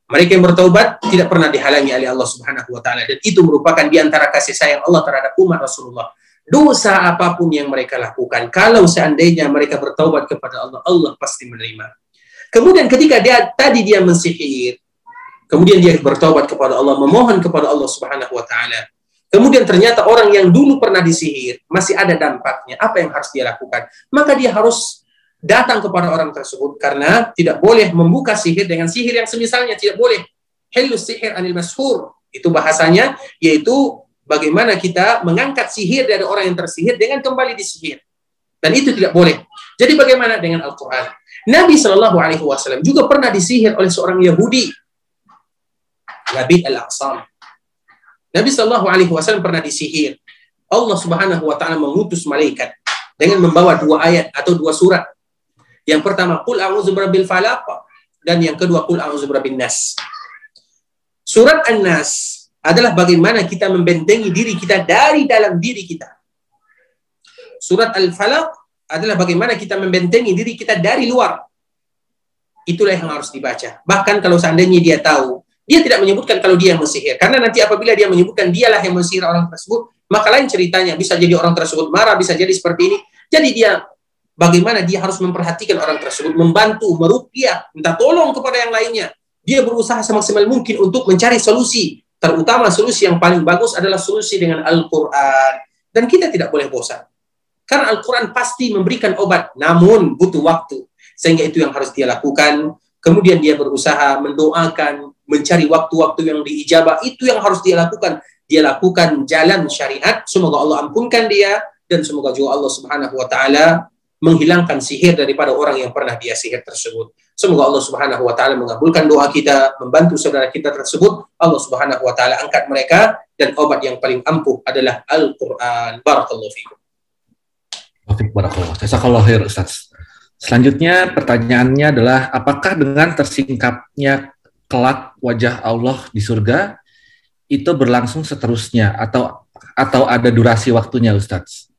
Mereka yang bertaubat tidak pernah dihalangi oleh Allah Subhanahu wa taala dan itu merupakan di antara kasih sayang Allah terhadap umat Rasulullah dosa apa pun yang mereka lakukan, kalau seandainya mereka bertaubat kepada Allah, Allah pasti menerima. Kemudian ketika dia tadi dia mensihir, kemudian dia bertaubat kepada Allah, memohon kepada Allah Subhanahu wa taala. Kemudian ternyata orang yang dulu pernah disihir masih ada dampaknya. Apa yang harus dia lakukan? Maka dia harus datang kepada orang tersebut karena tidak boleh membuka sihir dengan sihir yang semisalnya tidak boleh. Hilus sihir anil mashur. Itu bahasanya yaitu bagaimana kita mengangkat sihir dari orang yang tersihir dengan kembali disihir. Dan itu tidak boleh. Jadi bagaimana dengan Al-Quran? Nabi Shallallahu Alaihi Wasallam juga pernah disihir oleh seorang Yahudi, Nabi Al-Aqsam. Nabi Shallallahu Alaihi Wasallam pernah disihir. Allah Subhanahu Wa Taala mengutus malaikat dengan membawa dua ayat atau dua surat. Yang pertama, Qul a'udzu birabbil falaq dan yang kedua, Qul a'udzu birabbin nas. Surat An-Nas adalah bagaimana kita membentengi diri kita dari dalam diri kita. Surat Al-Falaq adalah bagaimana kita membentengi diri kita dari luar. Itulah yang harus dibaca. Bahkan kalau seandainya dia tahu, dia tidak menyebutkan kalau dia yang mensihir. Karena nanti apabila dia menyebutkan dialah yang mensihir orang tersebut, maka lain ceritanya. Bisa jadi orang tersebut marah, bisa jadi seperti ini. Jadi dia bagaimana dia harus memperhatikan orang tersebut, membantu, merupiah, minta tolong kepada yang lainnya. Dia berusaha semaksimal mungkin untuk mencari solusi terutama solusi yang paling bagus adalah solusi dengan Al-Quran. Dan kita tidak boleh bosan. Karena Al-Quran pasti memberikan obat, namun butuh waktu. Sehingga itu yang harus dia lakukan. Kemudian dia berusaha mendoakan, mencari waktu-waktu yang diijabah. Itu yang harus dia lakukan. Dia lakukan jalan syariat. Semoga Allah ampunkan dia. Dan semoga juga Allah subhanahu wa ta'ala menghilangkan sihir daripada orang yang pernah dia sihir tersebut. Semoga Allah Subhanahu wa taala mengabulkan doa kita, membantu saudara kita tersebut. Allah Subhanahu wa taala angkat mereka dan obat yang paling ampuh adalah Al-Qur'an. Barakallahu fikum. Oke, barakallahu. Jazakallahu khair Ustaz. Selanjutnya pertanyaannya adalah apakah dengan tersingkapnya kelak wajah Allah di surga itu berlangsung seterusnya atau atau ada durasi waktunya Ustaz?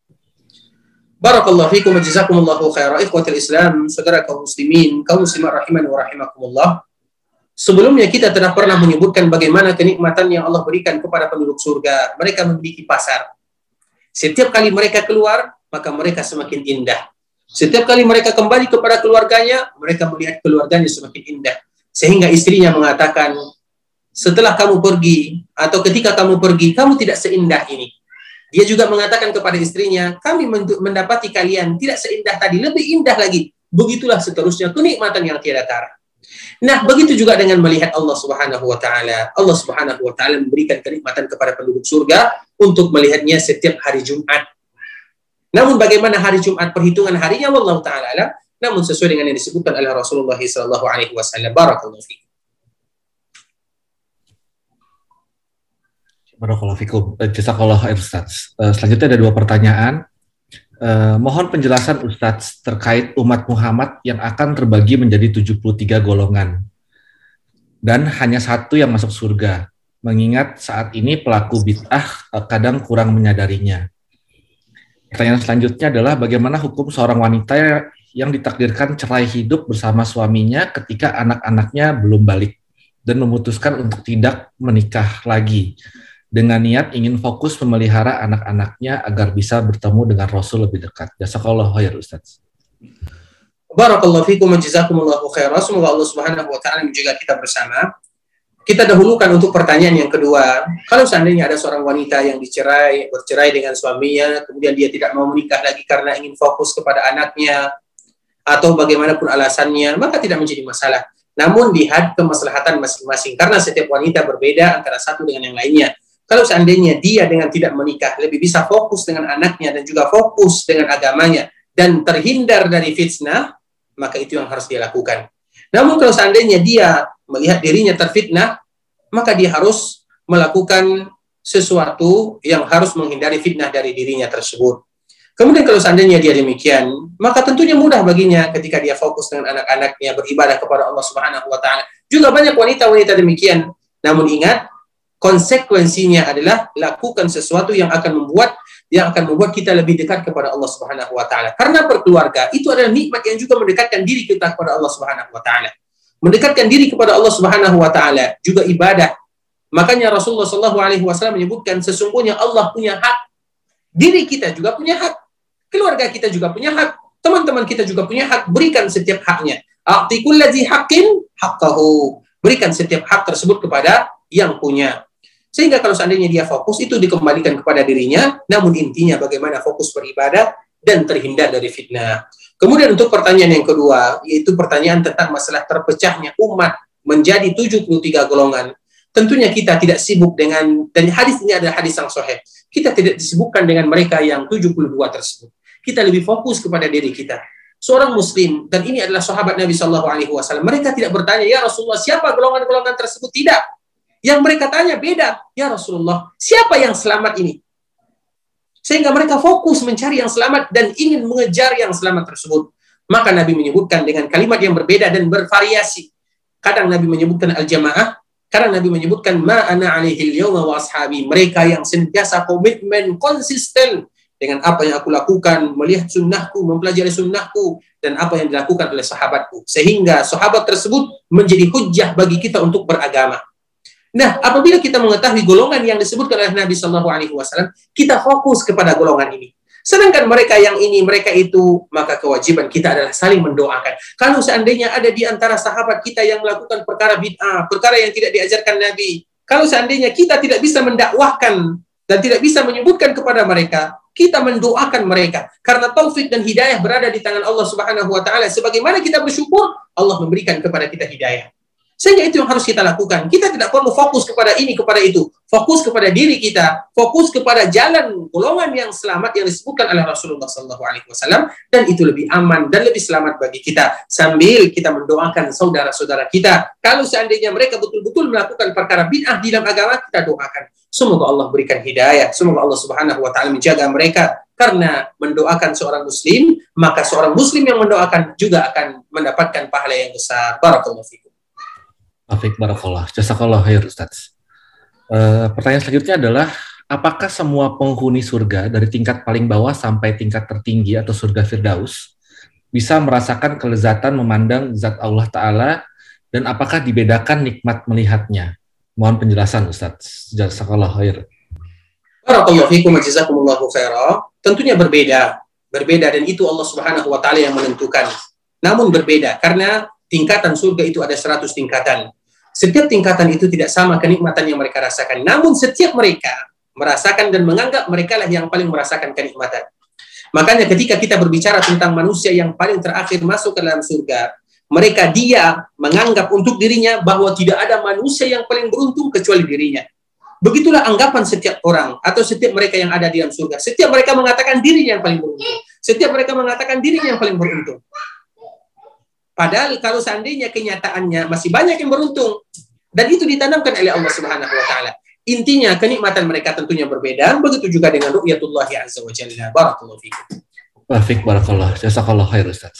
Barakallahu fikum wa jazakumullahu khairan ikhwatul Islam, saudara kaum muslimin, kaum muslimat rahiman wa rahimakumullah. Sebelumnya kita telah pernah menyebutkan bagaimana kenikmatan yang Allah berikan kepada penduduk surga. Mereka memiliki pasar. Setiap kali mereka keluar, maka mereka semakin indah. Setiap kali mereka kembali kepada keluarganya, mereka melihat keluarganya semakin indah. Sehingga istrinya mengatakan, setelah kamu pergi, atau ketika kamu pergi, kamu tidak seindah ini dia juga mengatakan kepada istrinya, kami mendapati kalian tidak seindah tadi, lebih indah lagi. Begitulah seterusnya kenikmatan yang tiada tara. Nah, begitu juga dengan melihat Allah Subhanahu wa taala. Allah Subhanahu wa taala memberikan kenikmatan kepada penduduk surga untuk melihatnya setiap hari Jumat. Namun bagaimana hari Jumat perhitungan harinya wallahu taala namun sesuai dengan yang disebutkan oleh Rasulullah sallallahu alaihi wasallam. Barakallahu fiik. Barakallahu fikum. Eh, jazakallah Ustaz. Uh, selanjutnya ada dua pertanyaan. Uh, mohon penjelasan Ustaz terkait umat Muhammad yang akan terbagi menjadi 73 golongan. Dan hanya satu yang masuk surga. Mengingat saat ini pelaku bid'ah kadang kurang menyadarinya. Pertanyaan selanjutnya adalah bagaimana hukum seorang wanita yang ditakdirkan cerai hidup bersama suaminya ketika anak-anaknya belum balik dan memutuskan untuk tidak menikah lagi dengan niat ingin fokus memelihara anak-anaknya agar bisa bertemu dengan Rasul lebih dekat. Jazakallah khair Ustaz. Barakallahu fikum jazakumullahu khairan. Semoga Allah Subhanahu wa taala menjaga kita bersama. Kita dahulukan untuk pertanyaan yang kedua. Kalau seandainya ada seorang wanita yang dicerai, bercerai dengan suaminya, kemudian dia tidak mau menikah lagi karena ingin fokus kepada anaknya atau bagaimanapun alasannya, maka tidak menjadi masalah. Namun lihat kemaslahatan masing-masing karena setiap wanita berbeda antara satu dengan yang lainnya kalau seandainya dia dengan tidak menikah lebih bisa fokus dengan anaknya dan juga fokus dengan agamanya dan terhindar dari fitnah, maka itu yang harus dia lakukan. Namun kalau seandainya dia melihat dirinya terfitnah, maka dia harus melakukan sesuatu yang harus menghindari fitnah dari dirinya tersebut. Kemudian kalau seandainya dia demikian, maka tentunya mudah baginya ketika dia fokus dengan anak-anaknya beribadah kepada Allah Subhanahu wa taala. Juga banyak wanita-wanita demikian. Namun ingat, konsekuensinya adalah lakukan sesuatu yang akan membuat yang akan membuat kita lebih dekat kepada Allah Subhanahu wa taala. Karena berkeluarga itu adalah nikmat yang juga mendekatkan diri kita kepada Allah Subhanahu wa taala. Mendekatkan diri kepada Allah Subhanahu wa taala juga ibadah. Makanya Rasulullah Shallallahu alaihi wasallam menyebutkan sesungguhnya Allah punya hak. Diri kita juga punya hak. Keluarga kita juga punya hak. Teman-teman kita juga punya hak. Berikan setiap haknya. A'tikul ladzi haqqin haqqahu. Berikan setiap hak tersebut kepada yang punya. Sehingga kalau seandainya dia fokus itu dikembalikan kepada dirinya, namun intinya bagaimana fokus beribadah dan terhindar dari fitnah. Kemudian untuk pertanyaan yang kedua, yaitu pertanyaan tentang masalah terpecahnya umat menjadi 73 golongan. Tentunya kita tidak sibuk dengan, dan hadis ini adalah hadis yang sahih. Kita tidak disibukkan dengan mereka yang 72 tersebut. Kita lebih fokus kepada diri kita. Seorang muslim, dan ini adalah sahabat Nabi Shallallahu Alaihi Wasallam. Mereka tidak bertanya, ya Rasulullah, siapa golongan-golongan tersebut? Tidak yang mereka tanya beda. Ya Rasulullah, siapa yang selamat ini? Sehingga mereka fokus mencari yang selamat dan ingin mengejar yang selamat tersebut. Maka Nabi menyebutkan dengan kalimat yang berbeda dan bervariasi. Kadang Nabi menyebutkan al-jamaah, kadang Nabi menyebutkan ma'ana alaihi yawma wa ashabi. Mereka yang sentiasa komitmen konsisten dengan apa yang aku lakukan, melihat sunnahku, mempelajari sunnahku, dan apa yang dilakukan oleh sahabatku. Sehingga sahabat tersebut menjadi hujah bagi kita untuk beragama. Nah, apabila kita mengetahui golongan yang disebutkan oleh Nabi Shallallahu Alaihi Wasallam, kita fokus kepada golongan ini. Sedangkan mereka yang ini, mereka itu, maka kewajiban kita adalah saling mendoakan. Kalau seandainya ada di antara sahabat kita yang melakukan perkara bid'ah, perkara yang tidak diajarkan Nabi, kalau seandainya kita tidak bisa mendakwahkan dan tidak bisa menyebutkan kepada mereka, kita mendoakan mereka karena taufik dan hidayah berada di tangan Allah Subhanahu wa taala. Sebagaimana kita bersyukur, Allah memberikan kepada kita hidayah. Sehingga itu yang harus kita lakukan. Kita tidak perlu fokus kepada ini, kepada itu. Fokus kepada diri kita, fokus kepada jalan golongan yang selamat yang disebutkan oleh Rasulullah SAW dan itu lebih aman dan lebih selamat bagi kita. Sambil kita mendoakan saudara-saudara kita. Kalau seandainya mereka betul-betul melakukan perkara bid'ah di dalam agama, kita doakan. Semoga Allah berikan hidayah. Semoga Allah Subhanahu wa taala menjaga mereka karena mendoakan seorang muslim, maka seorang muslim yang mendoakan juga akan mendapatkan pahala yang besar. Barakallahu fikum. Afik Barakallah. Jazakallah khair Ustaz. Uh, pertanyaan selanjutnya adalah, apakah semua penghuni surga dari tingkat paling bawah sampai tingkat tertinggi atau surga Firdaus bisa merasakan kelezatan memandang zat Allah Ta'ala dan apakah dibedakan nikmat melihatnya? Mohon penjelasan Ustaz. Jazakallah khair. Barakallahu. Tentunya berbeda. Berbeda dan itu Allah Subhanahu wa taala yang menentukan. Namun berbeda karena tingkatan surga itu ada 100 tingkatan. Setiap tingkatan itu tidak sama kenikmatan yang mereka rasakan. Namun setiap mereka merasakan dan menganggap mereka lah yang paling merasakan kenikmatan. Makanya ketika kita berbicara tentang manusia yang paling terakhir masuk ke dalam surga, mereka dia menganggap untuk dirinya bahwa tidak ada manusia yang paling beruntung kecuali dirinya. Begitulah anggapan setiap orang atau setiap mereka yang ada di dalam surga. Setiap mereka mengatakan dirinya yang paling beruntung. Setiap mereka mengatakan dirinya yang paling beruntung. Padahal kalau seandainya kenyataannya masih banyak yang beruntung dan itu ditanamkan oleh Allah Subhanahu wa taala. Intinya kenikmatan mereka tentunya berbeda, begitu juga dengan ru'yatullah azza wa jalla. Barakallahu fikum. Wafik barakallah. Jazakallah khair Ustaz.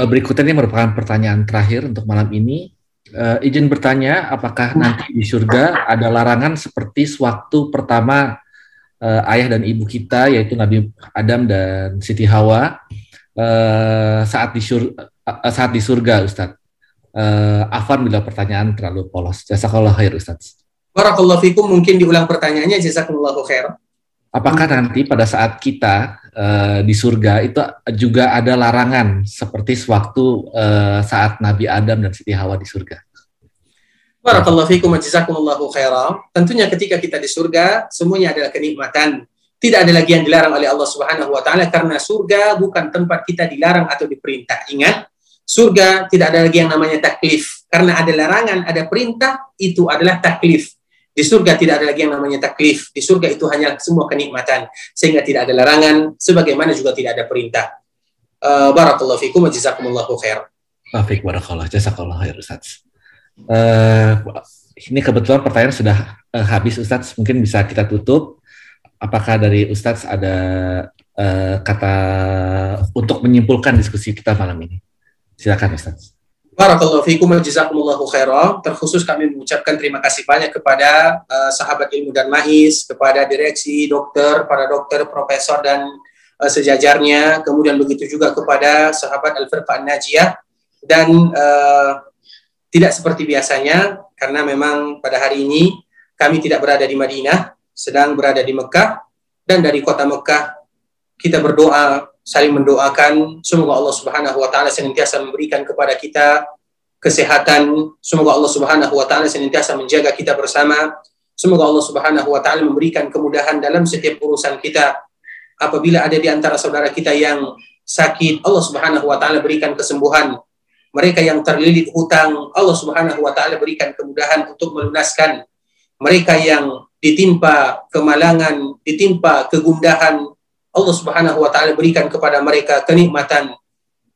Berikutnya ini merupakan pertanyaan terakhir untuk malam ini. Uh, izin bertanya, apakah nanti di surga ada larangan seperti sewaktu pertama uh, ayah dan ibu kita, yaitu Nabi Adam dan Siti Hawa, uh, saat di surga, Eh, saat di surga Ustaz. Uh, Afan bila pertanyaan terlalu polos. Jazakallah khair Ustaz. Barakallahu fikum mungkin diulang pertanyaannya jazakallahu khair. Apakah nanti pada saat kita uh, di surga itu juga ada larangan seperti sewaktu uh, saat Nabi Adam dan Siti Hawa di surga? Barakallahu fikum jazakumullahu khairan. Tentunya ketika kita di surga semuanya adalah kenikmatan. Tidak ada lagi yang dilarang oleh Allah Subhanahu wa taala karena surga bukan tempat kita dilarang atau diperintah. Ingat, surga tidak ada lagi yang namanya taklif. Karena ada larangan, ada perintah, itu adalah taklif. Di surga tidak ada lagi yang namanya taklif. Di surga itu hanya semua kenikmatan. Sehingga tidak ada larangan, sebagaimana juga tidak ada perintah. Uh, barakallahu fikum wa jazakumullahu khair. Baik, barakallah. Jazakallah khair, Ustaz. Uh, ini kebetulan pertanyaan sudah uh, habis, Ustaz. Mungkin bisa kita tutup. Apakah dari Ustaz ada uh, kata untuk menyimpulkan diskusi kita malam ini? Silakan, Ustaz. Barakallahu fikum jazakumullahu. Terkhusus kami mengucapkan terima kasih banyak kepada uh, sahabat ilmu dan mais, kepada direksi, dokter, para dokter, profesor dan uh, sejajarnya, kemudian begitu juga kepada sahabat Al-Firqah An-Najiyah dan uh, tidak seperti biasanya karena memang pada hari ini kami tidak berada di Madinah, sedang berada di Mekah dan dari kota Mekah kita berdoa saling mendoakan. Semoga Allah Subhanahu wa taala senantiasa memberikan kepada kita kesehatan. Semoga Allah Subhanahu wa taala senantiasa menjaga kita bersama. Semoga Allah Subhanahu wa taala memberikan kemudahan dalam setiap urusan kita. Apabila ada di antara saudara kita yang sakit Allah Subhanahu wa taala berikan kesembuhan. Mereka yang terlilit hutang Allah Subhanahu wa taala berikan kemudahan untuk melunaskan. Mereka yang ditimpa kemalangan ditimpa kegundahan Allah Subhanahu wa taala berikan kepada mereka kenikmatan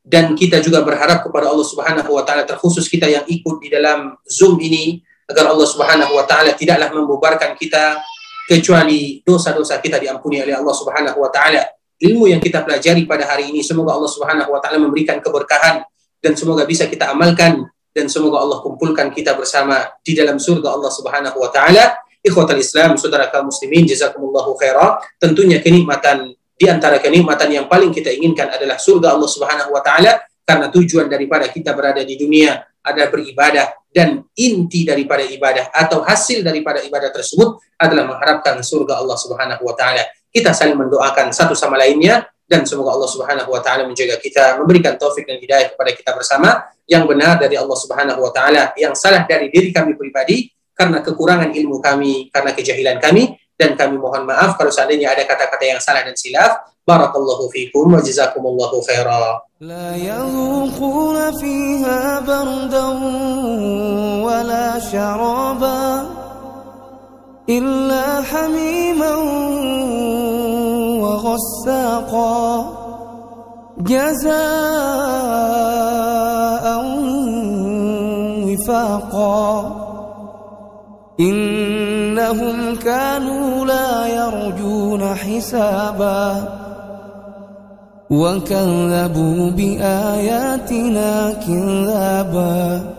dan kita juga berharap kepada Allah Subhanahu wa taala terkhusus kita yang ikut di dalam Zoom ini agar Allah Subhanahu wa taala tidaklah membubarkan kita kecuali dosa-dosa kita diampuni oleh Allah Subhanahu wa taala. Ilmu yang kita pelajari pada hari ini semoga Allah Subhanahu wa taala memberikan keberkahan dan semoga bisa kita amalkan dan semoga Allah kumpulkan kita bersama di dalam surga Allah Subhanahu wa taala. Ikhwatal Islam, saudara kaum muslimin, jazakumullahu khairah. Tentunya kenikmatan di antara kenikmatan yang paling kita inginkan adalah surga Allah Subhanahu wa taala karena tujuan daripada kita berada di dunia adalah beribadah dan inti daripada ibadah atau hasil daripada ibadah tersebut adalah mengharapkan surga Allah Subhanahu wa taala. Kita saling mendoakan satu sama lainnya dan semoga Allah Subhanahu wa taala menjaga kita, memberikan taufik dan hidayah kepada kita bersama yang benar dari Allah Subhanahu wa taala, yang salah dari diri kami pribadi karena kekurangan ilmu kami, karena kejahilan kami dan kami mohon maaf kalau seandainya ada kata-kata yang salah dan silaf. Barakallahu fikum wa jazakumullahu khaira. لا يذوقون فيها بردا ولا شرابا إلا حميما وغساقا جزاء وفاقا إنهم كانوا لا يرجون حسابا وكذبوا بآياتنا كذابا